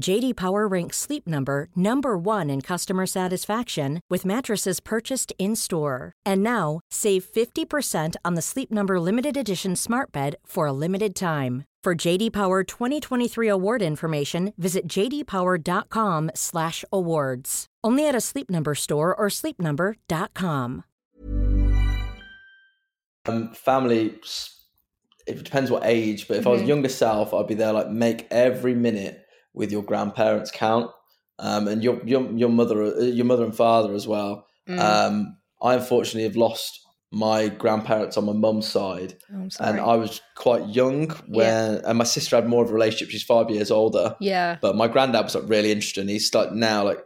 Speaker 4: JD Power ranks Sleep Number number 1 in customer satisfaction with mattresses purchased in-store. And now, save 50% on the Sleep Number limited edition Smart Bed for a limited time. For JD Power 2023 award information, visit jdpower.com/awards. Only at a Sleep Number store or sleepnumber.com.
Speaker 2: um, family, it depends what age, but if I was
Speaker 1: Mhm.
Speaker 2: younger self, I'd be there like make every minute with your grandparents count, um, and your your your mother, uh, your mother and father as well.
Speaker 1: Mm.
Speaker 2: Um, I unfortunately have lost my grandparents on my mum's side,
Speaker 1: Oh,
Speaker 2: and I was quite young when, and my sister had more of a relationship. She's five years older,
Speaker 1: yeah.
Speaker 2: but my granddad was like really interesting. He's like now like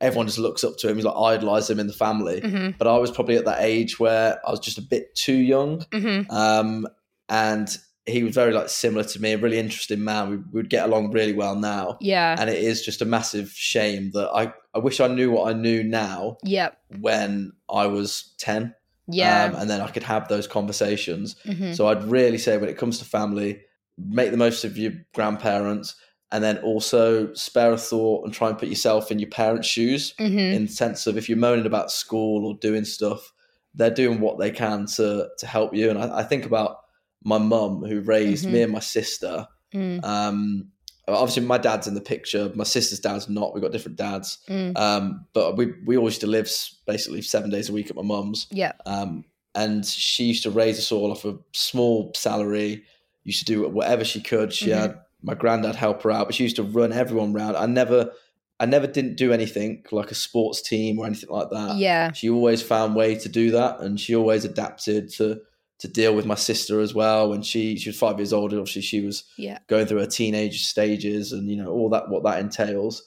Speaker 2: everyone just looks up to him. He's like idolizes him in the family.
Speaker 1: hmm
Speaker 2: But I was probably at that age where I was just a bit too young,
Speaker 1: hmm
Speaker 2: um, and he was very like similar to me, a really interesting man. We would get along really well now,
Speaker 1: Yeah.
Speaker 2: and it is just a massive shame that I I wish I knew what I knew now
Speaker 1: Yep.
Speaker 2: when I was ten.
Speaker 1: Yeah.
Speaker 2: um, and then I could have those conversations.
Speaker 1: Mhm.
Speaker 2: So I'd really say when it comes to family, make the most of your grandparents, and then also spare a thought and try and put yourself in your parents' shoes.
Speaker 1: Mhm.
Speaker 2: In the sense of if you're moaning about school or doing stuff, they're doing what they can to to help you. And I, I think about my mum who raised
Speaker 1: Mhm.
Speaker 2: me and my sister.
Speaker 1: Mm.
Speaker 2: Um, obviously, my dad's in the picture. My sister's dad's not. We've got different dads.
Speaker 1: Mm.
Speaker 2: Um, but we we always used to live basically seven days a week at my mum's.
Speaker 1: Yeah.
Speaker 2: Um, and she used to raise us all off a small salary. Used to do whatever she could. She
Speaker 1: Mhm.
Speaker 2: had my granddad help her out, but she used to run everyone round. I never, I never didn't do anything like a sports team or anything like that.
Speaker 1: Yeah.
Speaker 2: She always found way to do that, and she always adapted to to deal with my sister as well. When she she was five years older, obviously she was
Speaker 1: Yeah.
Speaker 2: going through her teenage stages, and you know all that what that entails.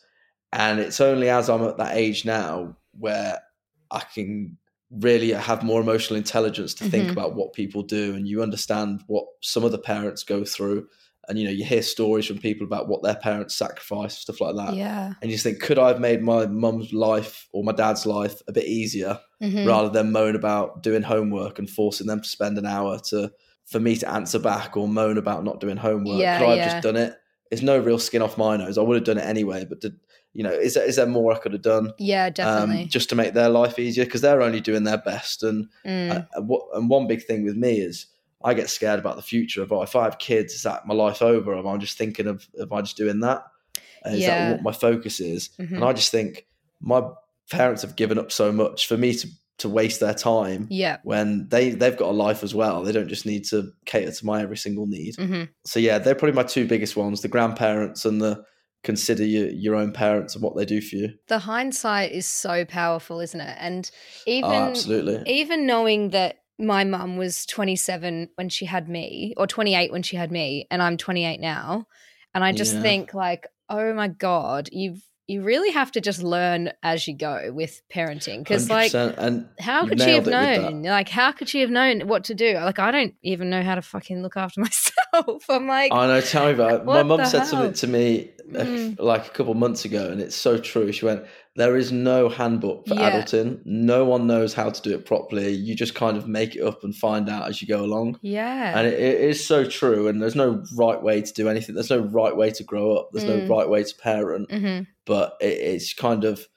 Speaker 2: And it's only as I'm at that age now where I can really have more emotional intelligence to think
Speaker 1: Mhm.
Speaker 2: about what people do, and you understand what some of the parents go through. And you know, you hear stories from people about what their parents sacrificed, stuff like that
Speaker 1: Yeah.
Speaker 2: and you just think, could I have made my mum's life or my dad's life a bit easier
Speaker 1: Mhm.
Speaker 2: rather than moan about doing homework and forcing them to spend an hour to for me to answer back or moan about not doing homework?
Speaker 1: Yeah,
Speaker 2: could I have
Speaker 1: yeah.
Speaker 2: just done it? it's no real skin off my nose. I would have done it anyway, but did, you know, is there, is there more I could have done?
Speaker 1: Yeah. Definitely.
Speaker 2: Um, just to make their life easier because they're only doing their best. And
Speaker 1: Mm.
Speaker 2: uh, and what and one big thing with me is I get scared about the future of oh, if I have kids, is that my life over? Am I just thinking of am I just doing that? Uh, Is
Speaker 1: Yeah.
Speaker 2: that what my focus is?
Speaker 1: Mhm.
Speaker 2: And I just think my parents have given up so much for me to to waste their time
Speaker 1: yeah.
Speaker 2: when they they've got a life as well. They don't just need to cater to my every single need.
Speaker 1: hmm
Speaker 2: So yeah, they're probably my two biggest ones: the grandparents and the consider your your own parents and what they do for you.
Speaker 1: The hindsight is so powerful, isn't it? And even
Speaker 2: oh, absolutely.
Speaker 1: even knowing that my mum was 27 when she had me or 28 when she had me and I'm 28 now and I just
Speaker 2: Yeah.
Speaker 1: think like oh my god you've you really have to just learn as you go with parenting because like
Speaker 2: and
Speaker 1: how could she have
Speaker 2: nailed it with that.
Speaker 1: known like how could she have known what to do like I don't even know how to fucking look after myself I'm like
Speaker 2: I know. Tell me about it. My mum said
Speaker 1: hell?
Speaker 2: something to me uh,
Speaker 1: Mm.
Speaker 2: like a couple months ago, and it's so true. She went, "There is no handbook for
Speaker 1: Yeah.
Speaker 2: adulting. No one knows how to do it properly. You just kind of make it up and find out as you go along."
Speaker 1: yeah
Speaker 2: And it, it is so true. And there's no right way to do anything. There's no right way to grow up. There's
Speaker 1: Mm.
Speaker 2: no right way to parent.
Speaker 1: hmm
Speaker 2: But it, it's kind of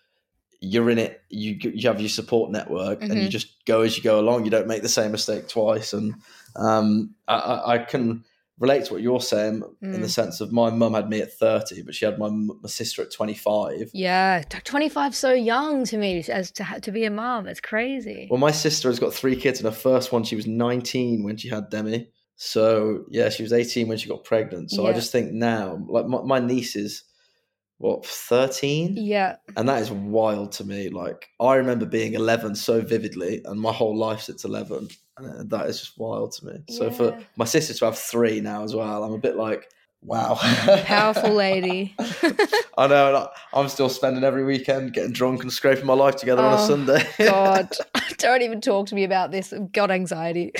Speaker 2: you're in it. You you have your support network, and you
Speaker 1: Mhm.
Speaker 2: just go as you go along. You don't make the same mistake twice. And um, I, I, I can relate to what you're saying in the
Speaker 1: Mm.
Speaker 2: sense of my mum had me at 30, but she had my my sister at 25.
Speaker 1: yeah 25 so young to me as to to be a mom it's crazy
Speaker 2: Well, my sister has got three kids, and her first one, she was 19 when she had Demi. So, yeah, she was 18 when she got pregnant. So I just think now, like, my, my niece is, what, 13?
Speaker 1: yeah
Speaker 2: And that is wild to me. Like, I remember being 11 so vividly, and my whole life since 11. And uh, that is just wild to me. So, for my sister to have three now as well, I'm a bit like, wow.
Speaker 1: powerful lady
Speaker 2: I know. And I- I'm still spending every weekend getting drunk and scraping my life together on a
Speaker 1: Oh,
Speaker 2: Sunday.
Speaker 1: God, don't even talk to me about this. I've got anxiety.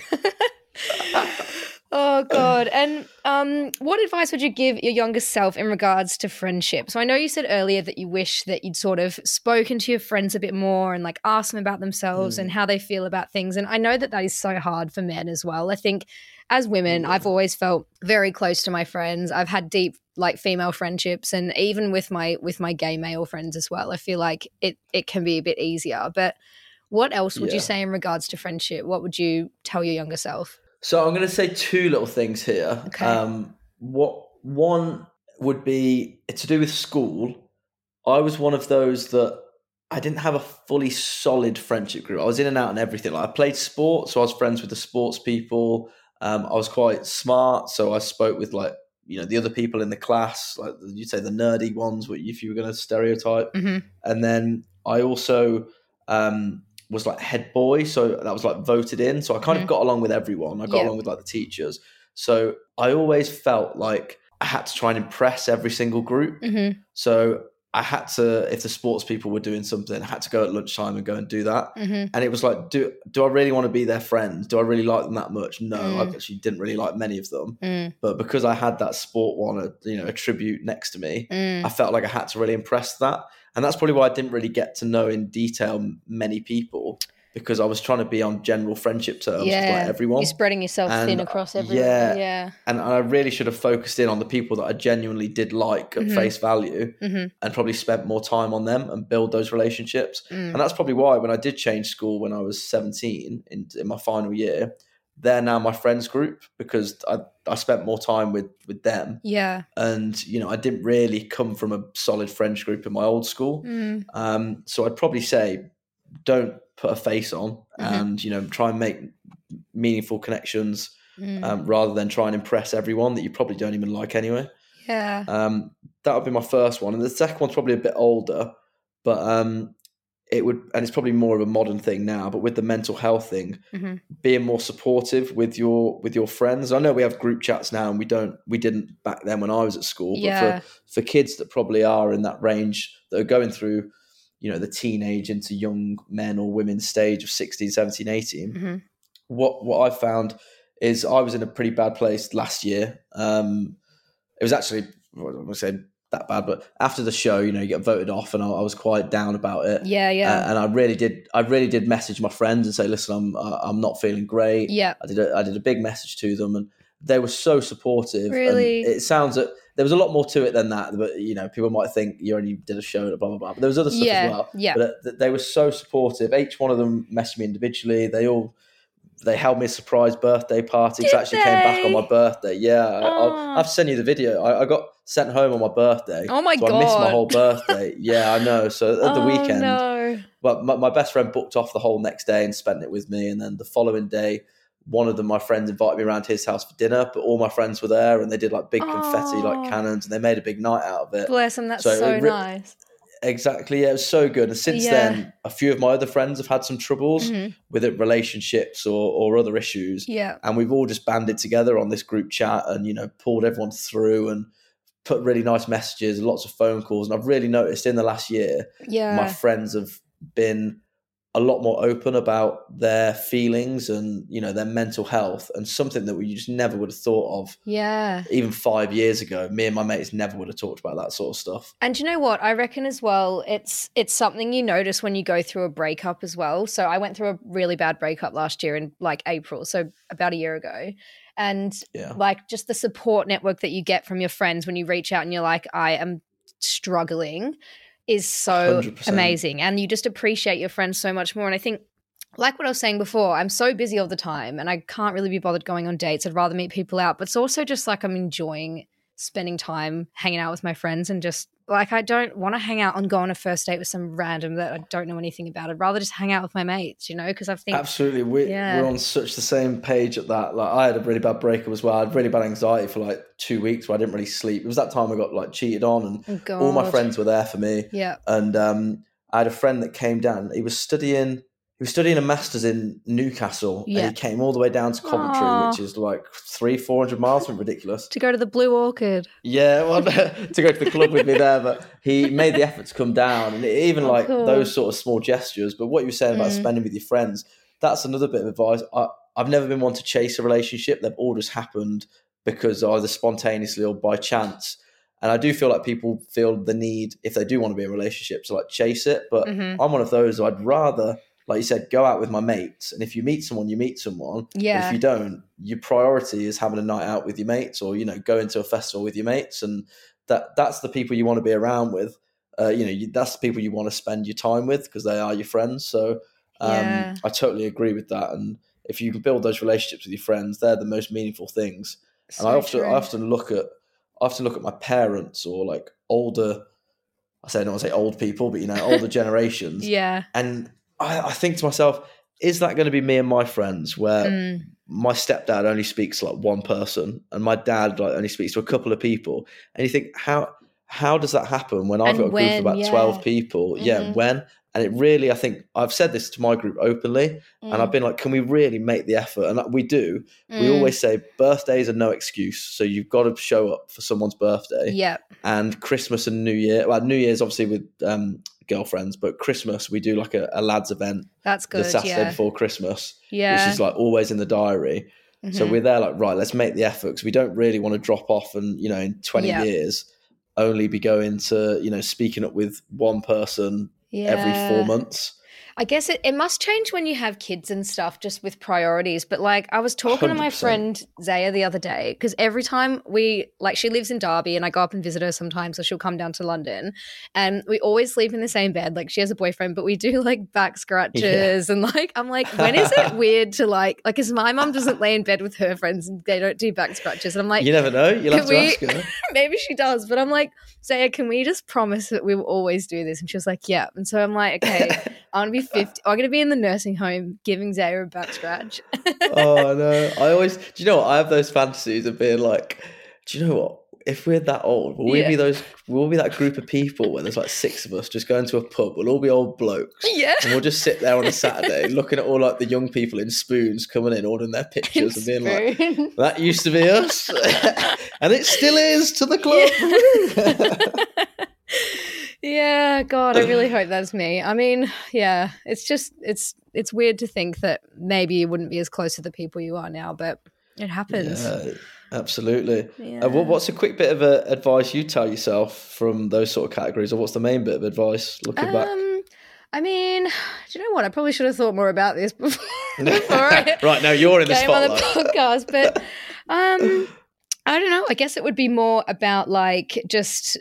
Speaker 1: Oh God. And um, what advice would you give your younger self in regards to friendship? So I know you said earlier that you wish that you'd sort of spoken to your friends a bit more and like asked them about themselves
Speaker 2: Mm.
Speaker 1: and how they feel about things. And I know that that is so hard for men as well. I think as women, I've always felt very close to my friends. I've had deep like female friendships and even with my with my gay male friends as well. I feel like it it can be a bit easier. But what else would
Speaker 2: Yeah.
Speaker 1: you say in regards to friendship? What would you tell your younger self?
Speaker 2: So I'm going to say two little things here.
Speaker 1: Okay.
Speaker 2: Um, what one would be to do with school. I was one of those that I didn't have a fully solid friendship group. I was in and out and everything. Like I played sports, so I was friends with the sports people. Um, I was quite smart, so I spoke with like you know the other people in the class, like you'd say the nerdy ones, if you were going to stereotype.
Speaker 1: Mhm.
Speaker 2: And then I also um, was like head boy, so that was like voted in. So I kind
Speaker 1: Mhm.
Speaker 2: of got along with everyone. I got
Speaker 1: Yeah.
Speaker 2: along with like the teachers. So I always felt like I had to try and impress every single group.
Speaker 1: Mhm.
Speaker 2: So I had to, if the sports people were doing something, I had to go at lunchtime and go and do that.
Speaker 1: Mhm.
Speaker 2: And it was like, do do I really want to be their friend? Do I really like them that much? No,
Speaker 1: Mm.
Speaker 2: I actually didn't really like many of them.
Speaker 1: Mm.
Speaker 2: But because I had that sport one, a, you know, a tribute next to me,
Speaker 1: Mm.
Speaker 2: I felt like I had to really impress that. And that's probably why I didn't really get to know in detail many people because I was trying to be on general friendship terms with like everyone.
Speaker 1: You're spreading yourself thin across
Speaker 2: uh,
Speaker 1: everyone.
Speaker 2: yeah.
Speaker 1: Yeah.
Speaker 2: and I really should have focused in on the people that I genuinely did like at
Speaker 1: Mhm.
Speaker 2: face value
Speaker 1: Mhm.
Speaker 2: and probably spent more time on them and build those relationships.
Speaker 1: Mm.
Speaker 2: And that's probably why when I did change school when I was 17 in, in my final year, they're now my friends group because I, I spent more time with with them.
Speaker 1: Yeah.
Speaker 2: And, you know, I didn't really come from a solid friends group in my old school.
Speaker 1: Mm.
Speaker 2: Um, so I'd probably say don't put a face on
Speaker 1: Mhm.
Speaker 2: and, you know, try and make meaningful connections
Speaker 1: Mm.
Speaker 2: um, rather than try and impress everyone that you probably don't even like anyway.
Speaker 1: yeah.
Speaker 2: Um, that would be my first one, and the second one's probably a bit older, but um, it would, and it's probably more of a modern thing now. But with the mental health thing,
Speaker 1: Mhm.
Speaker 2: being more supportive with your with your friends. I know we have group chats now, and we don't, we didn't back then when I was at school. But
Speaker 1: Yeah.
Speaker 2: for for kids that probably are in that range that are going through, you know, the teenage into young men or women stage of 16, 17, 18,
Speaker 1: Mhm.
Speaker 2: what what I found is I was in a pretty bad place last year. Um, it was actually what I don't want to say that bad, but after the show, you know, you get voted off, and I, I was quite down about it.
Speaker 1: Yeah. Yeah.
Speaker 2: Uh, and I really did. I really did message my friends and say, "Listen, I'm uh, I'm not feeling great."
Speaker 1: yeah.
Speaker 2: I did. A, I did a big message to them, and they were so supportive. and
Speaker 1: Really?
Speaker 2: it sounds that there was a lot more to it than that. But you know, people might think you only did a show, and blah blah blah. But there was other stuff
Speaker 1: Yeah,
Speaker 2: as well.
Speaker 1: yeah.
Speaker 2: But uh, they were so supportive. Each one of them messaged me individually. They all they held me a surprise birthday party. 'cause I actually came back on my birthday. Yeah, I, I'll,
Speaker 1: Aw.
Speaker 2: I ah. have sent you the video. I, I got sent home on my birthday.
Speaker 1: Oh my
Speaker 2: so I missed my whole birthday. yeah, I know. So at the
Speaker 1: Oh,
Speaker 2: weekend,
Speaker 1: No.
Speaker 2: but my, my best friend booked off the whole next day and spent it with me. And then the following day, one of them, my friends, invited me around to his house for dinner. But all my friends were there, and they did like big confetti,
Speaker 1: Oh.
Speaker 2: like ah. cannons, and they made a big night out of it.
Speaker 1: Bless them. That's
Speaker 2: So
Speaker 1: so,
Speaker 2: re-
Speaker 1: nice.
Speaker 2: Exactly, yeah, it was so good. And since
Speaker 1: Yeah.
Speaker 2: then, a few of my other friends have had some troubles
Speaker 1: Mhm.
Speaker 2: with it, relationships or, or other issues,
Speaker 1: Yeah.
Speaker 2: and we've all just banded together on this group chat and you know pulled everyone through and put really nice messages and lots of phone calls. And I've really noticed in the last year
Speaker 1: Yeah.
Speaker 2: my friends have been a lot more open about their feelings and you know their mental health and something that we just never would have thought of
Speaker 1: yeah.
Speaker 2: even five years ago me and my mates never would have talked about that sort of stuff
Speaker 1: And you know what? I reckon as well, it's it's something you notice when you go through a breakup as well. So I went through a really bad breakup last year in like April, so about a year ago. And
Speaker 2: yeah
Speaker 1: like just the support network that you get from your friends when you reach out and you're like, I am struggling is so
Speaker 2: 100%.
Speaker 1: amazing. And you just appreciate your friends so much more. And I think like what I was saying before, I'm so busy all the time and I can't really be bothered going on dates. I'd rather meet people out. But it's also just like I'm enjoying spending time hanging out with my friends and just like I don't want to hang out and go on a first date with some random that I don't know anything about. I'd rather just hang out with my mates, you know, because I think
Speaker 2: absolutely we,
Speaker 1: Yeah.
Speaker 2: we're on such the same page at that like i had a really bad breakup as well i had really bad anxiety for like two weeks where i didn't really sleep it was that time i got like cheated on and
Speaker 1: Oh,
Speaker 2: all my friends were there for me
Speaker 1: Yeah.
Speaker 2: and um, I had a friend that came down. He was studying. He was studying a masters in Newcastle,
Speaker 1: Yeah.
Speaker 2: and he came all the way down to Coventry,
Speaker 1: Aw.
Speaker 2: which is like three, four hundred miles. Something ridiculous.
Speaker 1: To go to the Blue Orchid.
Speaker 2: Yeah, well, to go to the club with me there, but he made the effort to come down, and even
Speaker 1: Oh,
Speaker 2: like
Speaker 1: cool.
Speaker 2: those sort of small gestures. But what you were saying about
Speaker 1: Mm.
Speaker 2: spending with your friends, that's another bit of advice. I, I've never been one to chase a relationship; they've all just happened because either spontaneously or by chance. And I do feel like people feel the need, if they do want to be in a relationship, to like chase it. But
Speaker 1: Mhm.
Speaker 2: I'm one of those. I'd rather, like you said, go out with my mates, and if you meet someone, you meet someone. But
Speaker 1: Yeah.
Speaker 2: if you don't, your priority is having a night out with your mates, or you know, going to a festival with your mates, and that that's the people you want to be around with. Uh, you know, you, that's the people you want to spend your time with because they are your friends. So um,
Speaker 1: Yeah.
Speaker 2: I totally agree with that. And if you can build those relationships with your friends, they're the most meaningful things. and I often,
Speaker 1: true.
Speaker 2: I often look at, I often look at my parents or like older. I say I don't want to say old people, but you know, older generations.
Speaker 1: Yeah.
Speaker 2: And I, I think to myself, is that going to be me and my friends where
Speaker 1: Mm.
Speaker 2: my stepdad only speaks to like one person and my dad like only speaks to a couple of people? And you think, how how does that happen when I've
Speaker 1: And
Speaker 2: got a group of about
Speaker 1: yeah.
Speaker 2: 12 people? Yeah,
Speaker 1: Mhm.
Speaker 2: when? And it really, I think, I've said this to my group openly, and
Speaker 1: Mm.
Speaker 2: I've been like, can we really make the effort? And we do. We
Speaker 1: Mm.
Speaker 2: always say birthdays are no excuse. So you've got to show up for someone's birthday.
Speaker 1: Yep.
Speaker 2: And Christmas and New Year, well, New Year's obviously with um, girlfriends, but Christmas, we do like a, a lads event
Speaker 1: That's good. the.
Speaker 2: Saturday
Speaker 1: Yeah.
Speaker 2: before Christmas,
Speaker 1: Yeah.
Speaker 2: which is like always in the diary. So
Speaker 1: Mhm.
Speaker 2: we're there like, right, let's make the effort because we don't really want to drop off and, you know, in 20
Speaker 1: Yeah.
Speaker 2: years, only be going to, you know, speaking up with one person every
Speaker 1: Yeah.
Speaker 2: four months.
Speaker 1: I guess it, it must change when you have kids and stuff, just with priorities. But like, I was talking to my friend Zaya the other day because every time we like, she lives in Derby, and I go up and visit her sometimes, so she'll come down to London, and we always sleep in the same bed. Like, she has a boyfriend, but we do like back scratches, and like, I'm like, when is it weird to like, like, because my mum doesn't lay in bed with her friends, and they don't do back scratches, and I'm like,
Speaker 2: you never know. You'll have to
Speaker 1: we-
Speaker 2: ask her.
Speaker 1: maybe she does, but I'm like, Zaya, can we just promise that we will always do this? And she was like, yeah. And so I'm like, okay, I'm gonna be 50. I'm gonna be in the nursing home giving Zaya a back scratch.
Speaker 2: oh no! I always, do you know what? I have those fantasies of being like, do you know what? If we're that old, will we
Speaker 1: Yeah.
Speaker 2: be those? We'll we be that group of people where there's like six of us just going to a pub? We'll all be old blokes,
Speaker 1: yeah.
Speaker 2: and we'll just sit there on a Saturday looking at all like the young people in spoons coming in, ordering their pictures, and being like, "That used to be us, and it still is to the club."
Speaker 1: yeah, God, I really hope that's me. I mean, yeah, it's just it's it's weird to think that maybe you wouldn't be as close to the people you are now, but it happens.
Speaker 2: Yeah, absolutely.
Speaker 1: Yeah.
Speaker 2: Uh, what, what's a quick bit of uh, advice you tell yourself from those sort of categories, or what's the main bit of advice looking back?
Speaker 1: Um, I mean, do you know what? I probably should have thought more about this before.
Speaker 2: right now, you're in the
Speaker 1: on the
Speaker 2: spotlight.
Speaker 1: podcast, but um, I don't know. I guess it would be more about like just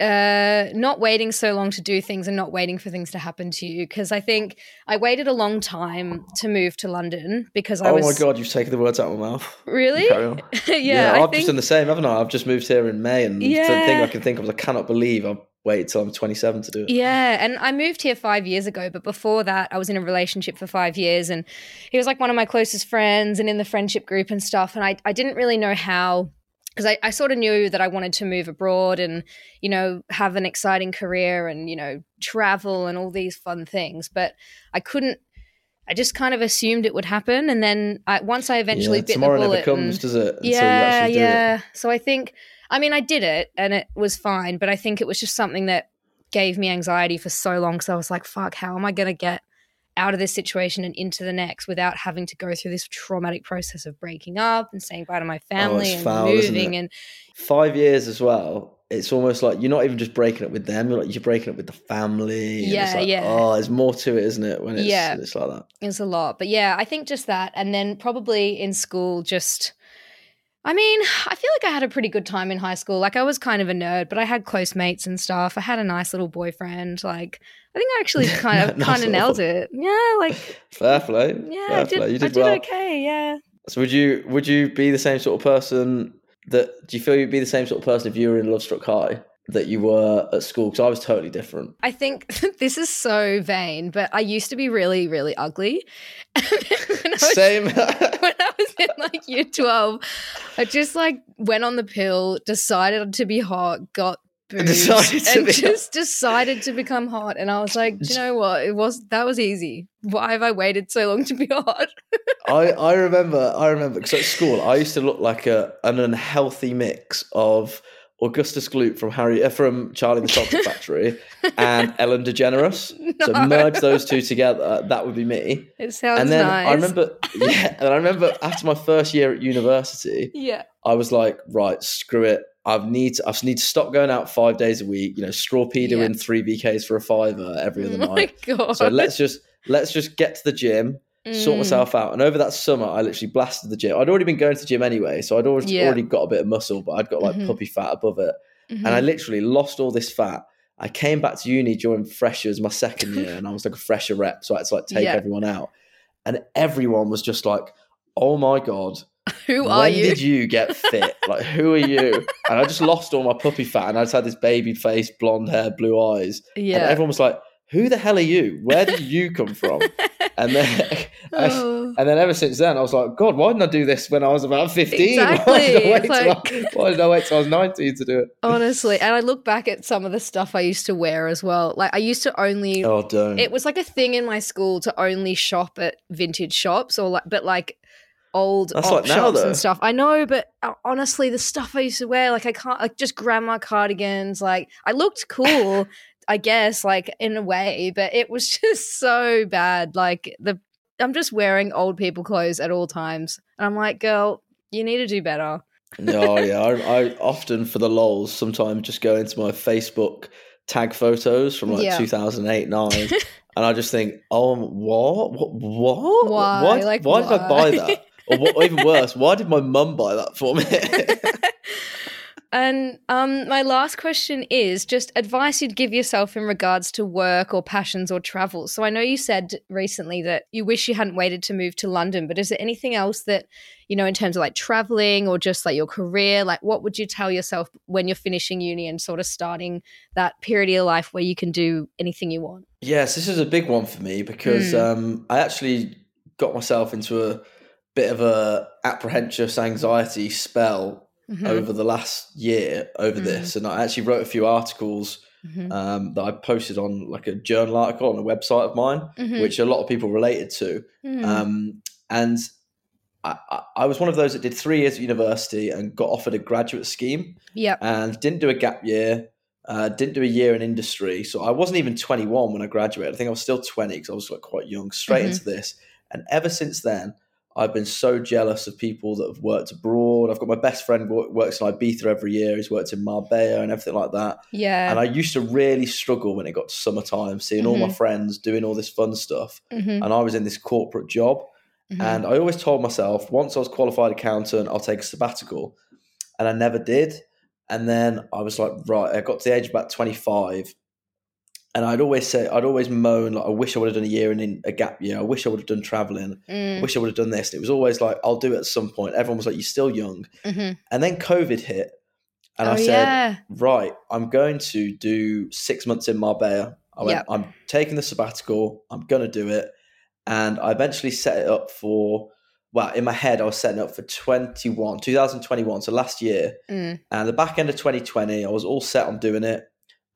Speaker 1: uh not waiting so long to do things and not waiting for things to happen to you because i think i waited a long time to move to london because i
Speaker 2: Oh
Speaker 1: was
Speaker 2: my god, you've taken the words out of my mouth.
Speaker 1: really
Speaker 2: on.
Speaker 1: yeah,
Speaker 2: I've
Speaker 1: I
Speaker 2: just
Speaker 1: think
Speaker 2: done the same, haven't I? I've just moved here in May, and the thing I can think of is I cannot believe I've waited till I'm 27 to do it.
Speaker 1: Yeah, and I moved here five years ago, but before that, I was in a relationship for five years, and he was like one of my closest friends and in the friendship group and stuff. And I, I didn't really know how, because I, I sort of knew that I wanted to move abroad and, you know, have an exciting career and, you know, travel and all these fun things. But I couldn't, I just kind of assumed it would happen. And then I, once I eventually
Speaker 2: Yeah,
Speaker 1: bit
Speaker 2: tomorrow
Speaker 1: the bullet.
Speaker 2: never comes,
Speaker 1: and-
Speaker 2: does it? You
Speaker 1: yeah,
Speaker 2: it.
Speaker 1: yeah. So I think, I mean, I did it and it was fine, but I think it was just something that gave me anxiety for so long. So I was like, fuck, how am I going to get out of this situation and into the next without having to go through this traumatic process of breaking up and saying bye to my oh, family and
Speaker 2: Oh, foul,
Speaker 1: moving and
Speaker 2: Five years as well. It's almost like you're not even just breaking up with them; you're like you're breaking up with the family. and it's
Speaker 1: Yeah,
Speaker 2: like,
Speaker 1: yeah.
Speaker 2: Oh, there's more to it, isn't it? When it's
Speaker 1: Yeah.
Speaker 2: it's like that.
Speaker 1: it's a lot. But yeah, I think just that. And then probably in school, just. I mean, I feel like I had a pretty good time in high school. Like I was kind of a nerd, but I had close mates and stuff. I had a nice little boyfriend. Like I think I actually kind of
Speaker 2: Nice
Speaker 1: kind of nailed it. Yeah, like
Speaker 2: Fair play.
Speaker 1: yeah,
Speaker 2: Fair
Speaker 1: I did,
Speaker 2: play. You
Speaker 1: I
Speaker 2: did,
Speaker 1: did
Speaker 2: well.
Speaker 1: okay. Yeah.
Speaker 2: So would you would you be the same sort of person that do you feel you'd be the same sort of person if you were in Lovestruck High that you were at school? Because I was totally different.
Speaker 1: I think this is so vain, but I used to be really, really ugly. when, I was,
Speaker 2: Same.
Speaker 1: when I was in like year 12, I just like went on the pill, decided to be hot, got boobs, and just decided to become hot. And I was like, "Do you know what? It was that was easy. Why have I waited so long to be hot?
Speaker 2: I, I remember I remember because at school I used to look like a an unhealthy mix of Augustus Gloop from Harry uh, from Charlie the Chocolate Factory and Ellen DeGeneres. So merge those two together, that would be me.
Speaker 1: It sounds nice.
Speaker 2: and then
Speaker 1: nice.
Speaker 2: I remember, yeah, and I remember after my first year at university,
Speaker 1: yeah.
Speaker 2: I was like, right, screw it. I need to, I just need to stop going out five days a week. You know, straw pedo
Speaker 1: Yeah.
Speaker 2: in three VKs for a fiver every other
Speaker 1: Oh my
Speaker 2: night.
Speaker 1: god.
Speaker 2: So let's just let's just get to the gym, sort
Speaker 1: Mm.
Speaker 2: myself out. And over that summer, I literally blasted the gym. I'd already been going to the gym anyway, so I'd already,
Speaker 1: Yeah.
Speaker 2: already got a bit of muscle, but I'd got like
Speaker 1: Mhm.
Speaker 2: puppy fat above it.
Speaker 1: Mhm.
Speaker 2: And I literally lost all this fat. I came back to uni during freshers, my second year, and I was like a fresher rep, so I had to like take
Speaker 1: Yeah.
Speaker 2: everyone out. And everyone was just like, "Oh my god,
Speaker 1: Who are you?
Speaker 2: did you get fit? like, who are you?" And I just lost all my puppy fat, and I just had this baby face, blonde hair, blue eyes. And
Speaker 1: yeah.
Speaker 2: everyone was like, who the hell are you? Where did you come from? And then,
Speaker 1: Oh.
Speaker 2: and then ever since then, I was like, God, why didn't I do this when I was about 15? Why,
Speaker 1: Exactly.
Speaker 2: did I wait
Speaker 1: It's
Speaker 2: till
Speaker 1: like-
Speaker 2: I, why did I wait till I was 19 to do it?
Speaker 1: Honestly, and I look back at some of the stuff I used to wear as well. Like I used to only
Speaker 2: Oh, don't.
Speaker 1: it was like a thing in my school to only shop at vintage shops or like but like old
Speaker 2: That's
Speaker 1: op
Speaker 2: like
Speaker 1: shops
Speaker 2: though.
Speaker 1: and stuff. I know, but uh, honestly, the stuff I used to wear, like I can't like just grandma cardigans. Like I looked cool, I guess, like in a way, but it was just so bad. Like the I'm just wearing old people clothes at all times, and I'm like, girl, you need to do better.
Speaker 2: oh yeah, I, I often for the lols sometimes just go into my Facebook tag photos from like
Speaker 1: Yeah.
Speaker 2: 2008 9 and I just think, oh, what, what, what?
Speaker 1: Why?
Speaker 2: Why,
Speaker 1: Like,
Speaker 2: why did I buy that? Or, what, or even worse, why did my mum buy that for me?
Speaker 1: And um, my last question is just advice you'd give yourself in regards to work or passions or travel. So I know you said recently that you wish you hadn't waited to move to London, but is there anything else that, you know, in terms of like traveling or just like your career, like what would you tell yourself when you're finishing uni and sort of starting that period of your life where you can do anything you want?
Speaker 2: Yes, this is a big one for me because
Speaker 1: Mm.
Speaker 2: um, I actually got myself into a bit of a apprehensive anxiety spell
Speaker 1: Mhm.
Speaker 2: over the last year over
Speaker 1: Mm.
Speaker 2: this, and I actually wrote a few articles
Speaker 1: Mhm.
Speaker 2: um, that I posted on like a journal article on a website of mine,
Speaker 1: Mhm.
Speaker 2: which a lot of people related to.
Speaker 1: Mm.
Speaker 2: Um, and I, I, was one of those that did three years at university and got offered a graduate scheme
Speaker 1: Yep.
Speaker 2: and didn't do a gap year. Uh, didn't do a year in industry, so I wasn't even 21 when I graduated. I think I was still 20 because I was like quite young. Straight
Speaker 1: Mhm.
Speaker 2: into this, and ever since then, I've been so jealous of people that have worked abroad. I've got my best friend wo- works in Ibiza every year. He's worked in Marbella and everything like that.
Speaker 1: Yeah.
Speaker 2: And I used to really struggle when it got to summertime, seeing all my
Speaker 1: Mhm.
Speaker 2: friends doing all this fun stuff,
Speaker 1: Mhm.
Speaker 2: and I was in this corporate job.
Speaker 1: Mhm.
Speaker 2: And I always told myself, once I was qualified accountant, I'll take a sabbatical. And I never did. And then I was like, right, I got to the age of about 25. And I'd always say, I'd always moan, like, I wish I would have done a year in, in a gap year. I wish I would have done traveling. I
Speaker 1: Mm.
Speaker 2: wish I would have done this. And it was always like, I'll do it at some point. Everyone was like, you're still young.
Speaker 1: Mhm.
Speaker 2: And then COVID hit. And
Speaker 1: oh,
Speaker 2: I said,
Speaker 1: yeah.
Speaker 2: right, I'm going to do six months in Marbella. I went,
Speaker 1: Yep.
Speaker 2: I'm taking the sabbatical. I'm going to do it. And I eventually set it up for, well, in my head, I was setting up for 21, 2021, so last year.
Speaker 1: Mm.
Speaker 2: And the back end of 2020, I was all set on doing it.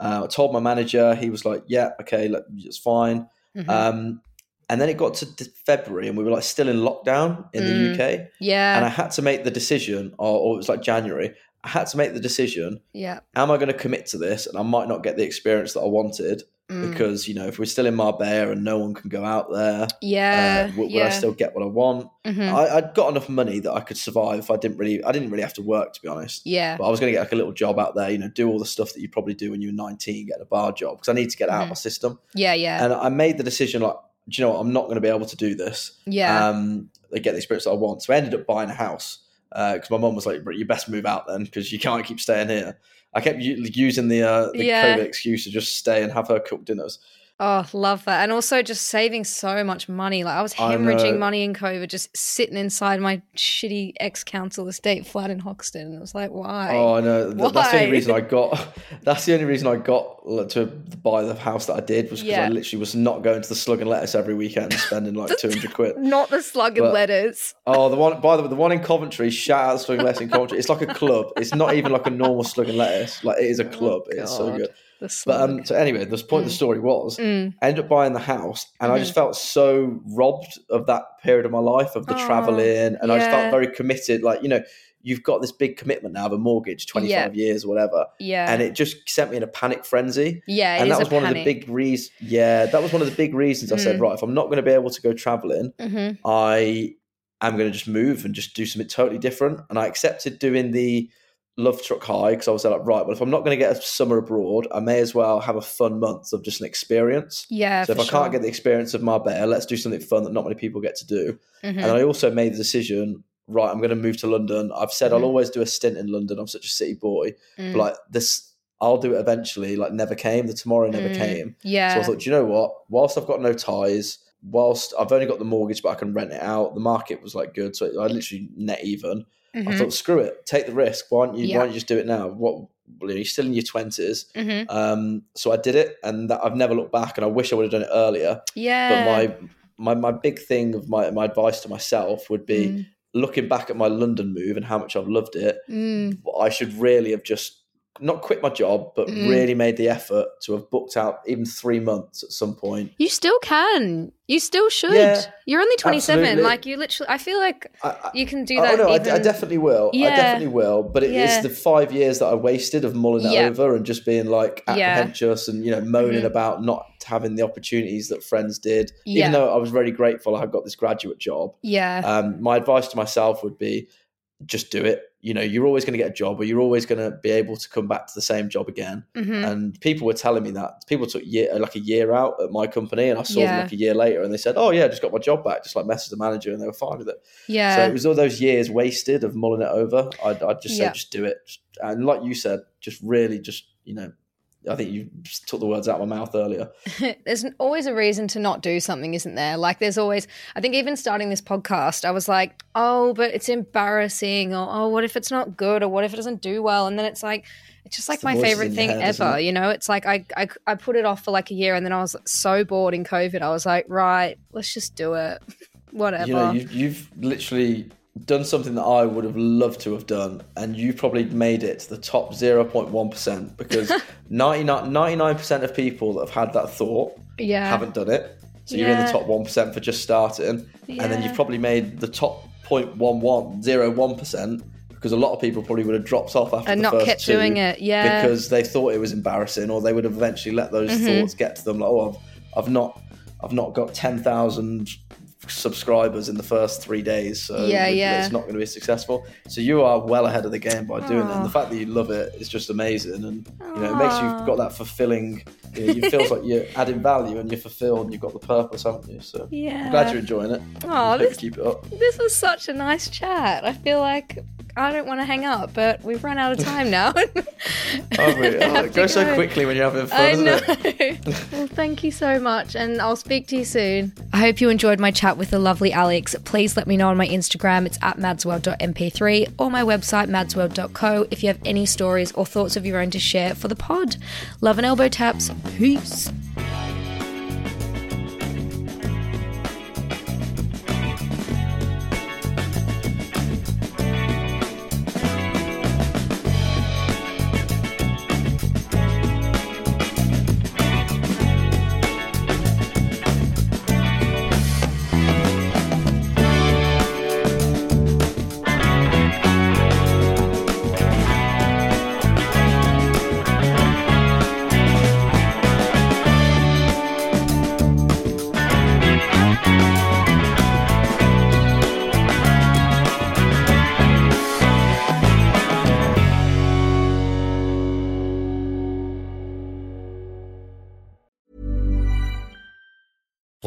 Speaker 2: Uh, I told my manager, he was like, yeah, okay, look, it's fine.
Speaker 1: Mhm.
Speaker 2: Um, and then it got to d- February and we were like still in lockdown in
Speaker 1: Mm.
Speaker 2: the UK.
Speaker 1: yeah.
Speaker 2: And I had to make the decision, or, or it was like January, I had to make the decision
Speaker 1: yeah.
Speaker 2: am I going to commit to this? And I might not get the experience that I wanted
Speaker 1: Mm.
Speaker 2: because, you know, if we're still in Marbella and no one can go out there,
Speaker 1: yeah.
Speaker 2: uh, will, will
Speaker 1: yeah.
Speaker 2: I still get what I want?
Speaker 1: Mhm.
Speaker 2: I, I'd got enough money that I could survive if I didn't really, I didn't really have to work, to be honest.
Speaker 1: yeah.
Speaker 2: But I was going to get like a little job out there, you know, do all the stuff that you probably do when you're 19, get a bar job because I need to get out of
Speaker 1: Mhm.
Speaker 2: my system.
Speaker 1: Yeah. Yeah.
Speaker 2: And I made the decision, like, do you know what? I'm not going to be able to do this.
Speaker 1: yeah.
Speaker 2: Um, get the experience that I want. So I ended up buying a house because my mum was like, "You best move out then because you can't keep staying here." I kept u- using the uh, the
Speaker 1: Yeah.
Speaker 2: COVID excuse to just stay and have her cook dinners.
Speaker 1: Oh, love that. And also just saving so much money. Like I was hemorrhaging
Speaker 2: know.
Speaker 1: money in COVID, just sitting inside my shitty ex council estate flat in Hoxton. And it was like, why?
Speaker 2: Oh, I know. Th- That's the only reason I got. That's the only reason I got to buy the house that I did was because
Speaker 1: Yeah.
Speaker 2: I literally was not going to the Slug and Lettuce every weekend, and spending like two hundred quid.
Speaker 1: Not the slug and
Speaker 2: But-
Speaker 1: letters.
Speaker 2: Oh, the one by the way, the one in Coventry. Shout out Slug and Lettuce in Coventry. It's like a club. It's not even like a normal Slug and Lettuce. Like it is a oh, club. it's so
Speaker 1: Oh,
Speaker 2: good. But um, so anyway, the point of the story was
Speaker 1: Mm.
Speaker 2: I ended up buying the house, and I
Speaker 1: Mm-hmm.
Speaker 2: just felt so robbed of that period of my life of the
Speaker 1: Oh,
Speaker 2: traveling, and I just felt very committed. Like you know, you've got this big commitment now of a mortgage, twenty five years or whatever,
Speaker 1: yeah.
Speaker 2: and it just sent me in a panic frenzy.
Speaker 1: yeah,
Speaker 2: and that was one
Speaker 1: panic.
Speaker 2: of the big reasons. Yeah, that was one of the big reasons I said,
Speaker 1: Mm.
Speaker 2: right, if I'm not going to be able to go traveling,
Speaker 1: Mhm.
Speaker 2: I am going to just move and just do something totally different. And I accepted doing the Lovestruck High because I was like, right, well, if I'm not going to get a summer abroad, I may as well have a fun month of just an experience.
Speaker 1: Yeah.
Speaker 2: so if I can't get the experience of Marbella, let's do something fun that not many people get to do.
Speaker 1: Mhm.
Speaker 2: And I also made the decision, right, I'm going to move to London. I've said
Speaker 1: Mhm.
Speaker 2: I'll always do a stint in London. I'm such a city boy.
Speaker 1: Mm.
Speaker 2: But like this, I'll do it eventually. Like never came. The tomorrow never
Speaker 1: Mm.
Speaker 2: came.
Speaker 1: yeah.
Speaker 2: So I thought, do you know what? Whilst I've got no ties, whilst I've only got the mortgage, but I can rent it out. The market was like good, so I literally net even. I
Speaker 1: Mhm.
Speaker 2: thought, screw it, take the risk. Why don't you?
Speaker 1: Yeah.
Speaker 2: Why don't you just do it now? What you know, you're still in your 20s.
Speaker 1: Mhm.
Speaker 2: Um, so I did it, and that, I've never looked back. And I wish I would have done it earlier.
Speaker 1: Yeah.
Speaker 2: But my my my big thing of my my advice to myself would be
Speaker 1: Mm.
Speaker 2: looking back at my London move and how much I've loved it.
Speaker 1: Mm.
Speaker 2: I should really have just not quit my job, but
Speaker 1: Mm.
Speaker 2: really made the effort to have booked out even three months at some point.
Speaker 1: You still can. You still should.
Speaker 2: Yeah,
Speaker 1: You're only 27.
Speaker 2: absolutely.
Speaker 1: Like you literally I feel like
Speaker 2: I, I,
Speaker 1: you can do
Speaker 2: oh
Speaker 1: that
Speaker 2: no, I,
Speaker 1: even
Speaker 2: I definitely will. I
Speaker 1: Yeah.
Speaker 2: definitely will. But it is
Speaker 1: Yeah.
Speaker 2: the five years that I wasted of mulling it over and just being like apprehensive and you know moaning
Speaker 1: Mhm.
Speaker 2: about not having the opportunities that friends did. Even though I was very grateful I had got this graduate job.
Speaker 1: Yeah.
Speaker 2: Um, my advice to myself would be just do it. You know, you're always going to get a job, or you're always going to be able to come back to the same job again.
Speaker 1: Mhm.
Speaker 2: And people were telling me that people took year like a year out at my company, and I saw
Speaker 1: Yeah.
Speaker 2: them like a year later, and they said, "Oh yeah, I just got my job back." Just like messaged the manager, and they were fine with it.
Speaker 1: yeah.
Speaker 2: So it was all those years wasted of mulling it over. I'd, I'd just say,
Speaker 1: Yeah.
Speaker 2: just do it. And like you said, just really, just you know, I think you just took the words out of my mouth earlier.
Speaker 1: there's always a reason to not do something, isn't there? Like, there's always, I think even starting this podcast, I was like, oh, but it's embarrassing, or oh, what if it's not good, or what if it doesn't do well? And then it's like, it's just like
Speaker 2: the
Speaker 1: my favorite thing
Speaker 2: head,
Speaker 1: ever, you know? It's like I, I, I put it off for like a year, and then I was so bored in COVID. I was like, right, let's just do it. Whatever.
Speaker 2: You know, you've, you've literally done something that I would have loved to have done, and you probably made it to the top 0.1% because 99, 99% of people that have had that thought
Speaker 1: yeah.
Speaker 2: haven't done it. So you're in the top 1% for just starting, and then you've probably made the top 0.1101% because a lot of people probably would have dropped off after
Speaker 1: And
Speaker 2: the
Speaker 1: not
Speaker 2: first
Speaker 1: kept doing it, yeah.
Speaker 2: because they thought it was embarrassing, or they would have eventually let those
Speaker 1: Mhm.
Speaker 2: thoughts get to them. Like, oh, I've, I've not, I've not got ten thousand subscribers in the first three days, so
Speaker 1: Yeah,
Speaker 2: it-
Speaker 1: yeah.
Speaker 2: it's not going to be successful. So you are well ahead of the game by doing it.
Speaker 1: Aw.
Speaker 2: And the fact that you love it is just amazing, and you know it makes you
Speaker 1: Aw.
Speaker 2: got that fulfilling. You know, it feels like you're adding value and you're fulfilled, and you've got the purpose, haven't you? So
Speaker 1: Yeah.
Speaker 2: I'm glad you're enjoying it.
Speaker 1: Aw, this-
Speaker 2: keep it up.
Speaker 1: This was such a nice chat. I feel like I don't want to hang up, but we've run out of time now.
Speaker 2: Oh, really? Oh, it goes
Speaker 1: to
Speaker 2: so quickly when you're having fun,
Speaker 1: I
Speaker 2: doesn't
Speaker 1: know.
Speaker 2: it?
Speaker 1: well, thank you so much, and I'll speak to you soon. I hope you enjoyed my chat with the lovely Alex. Please let me know on my Instagram. It's at madsworld.mp3 or my website, madsworld.co, if you have any stories or thoughts of your own to share for the pod. Love and elbow taps. Peace.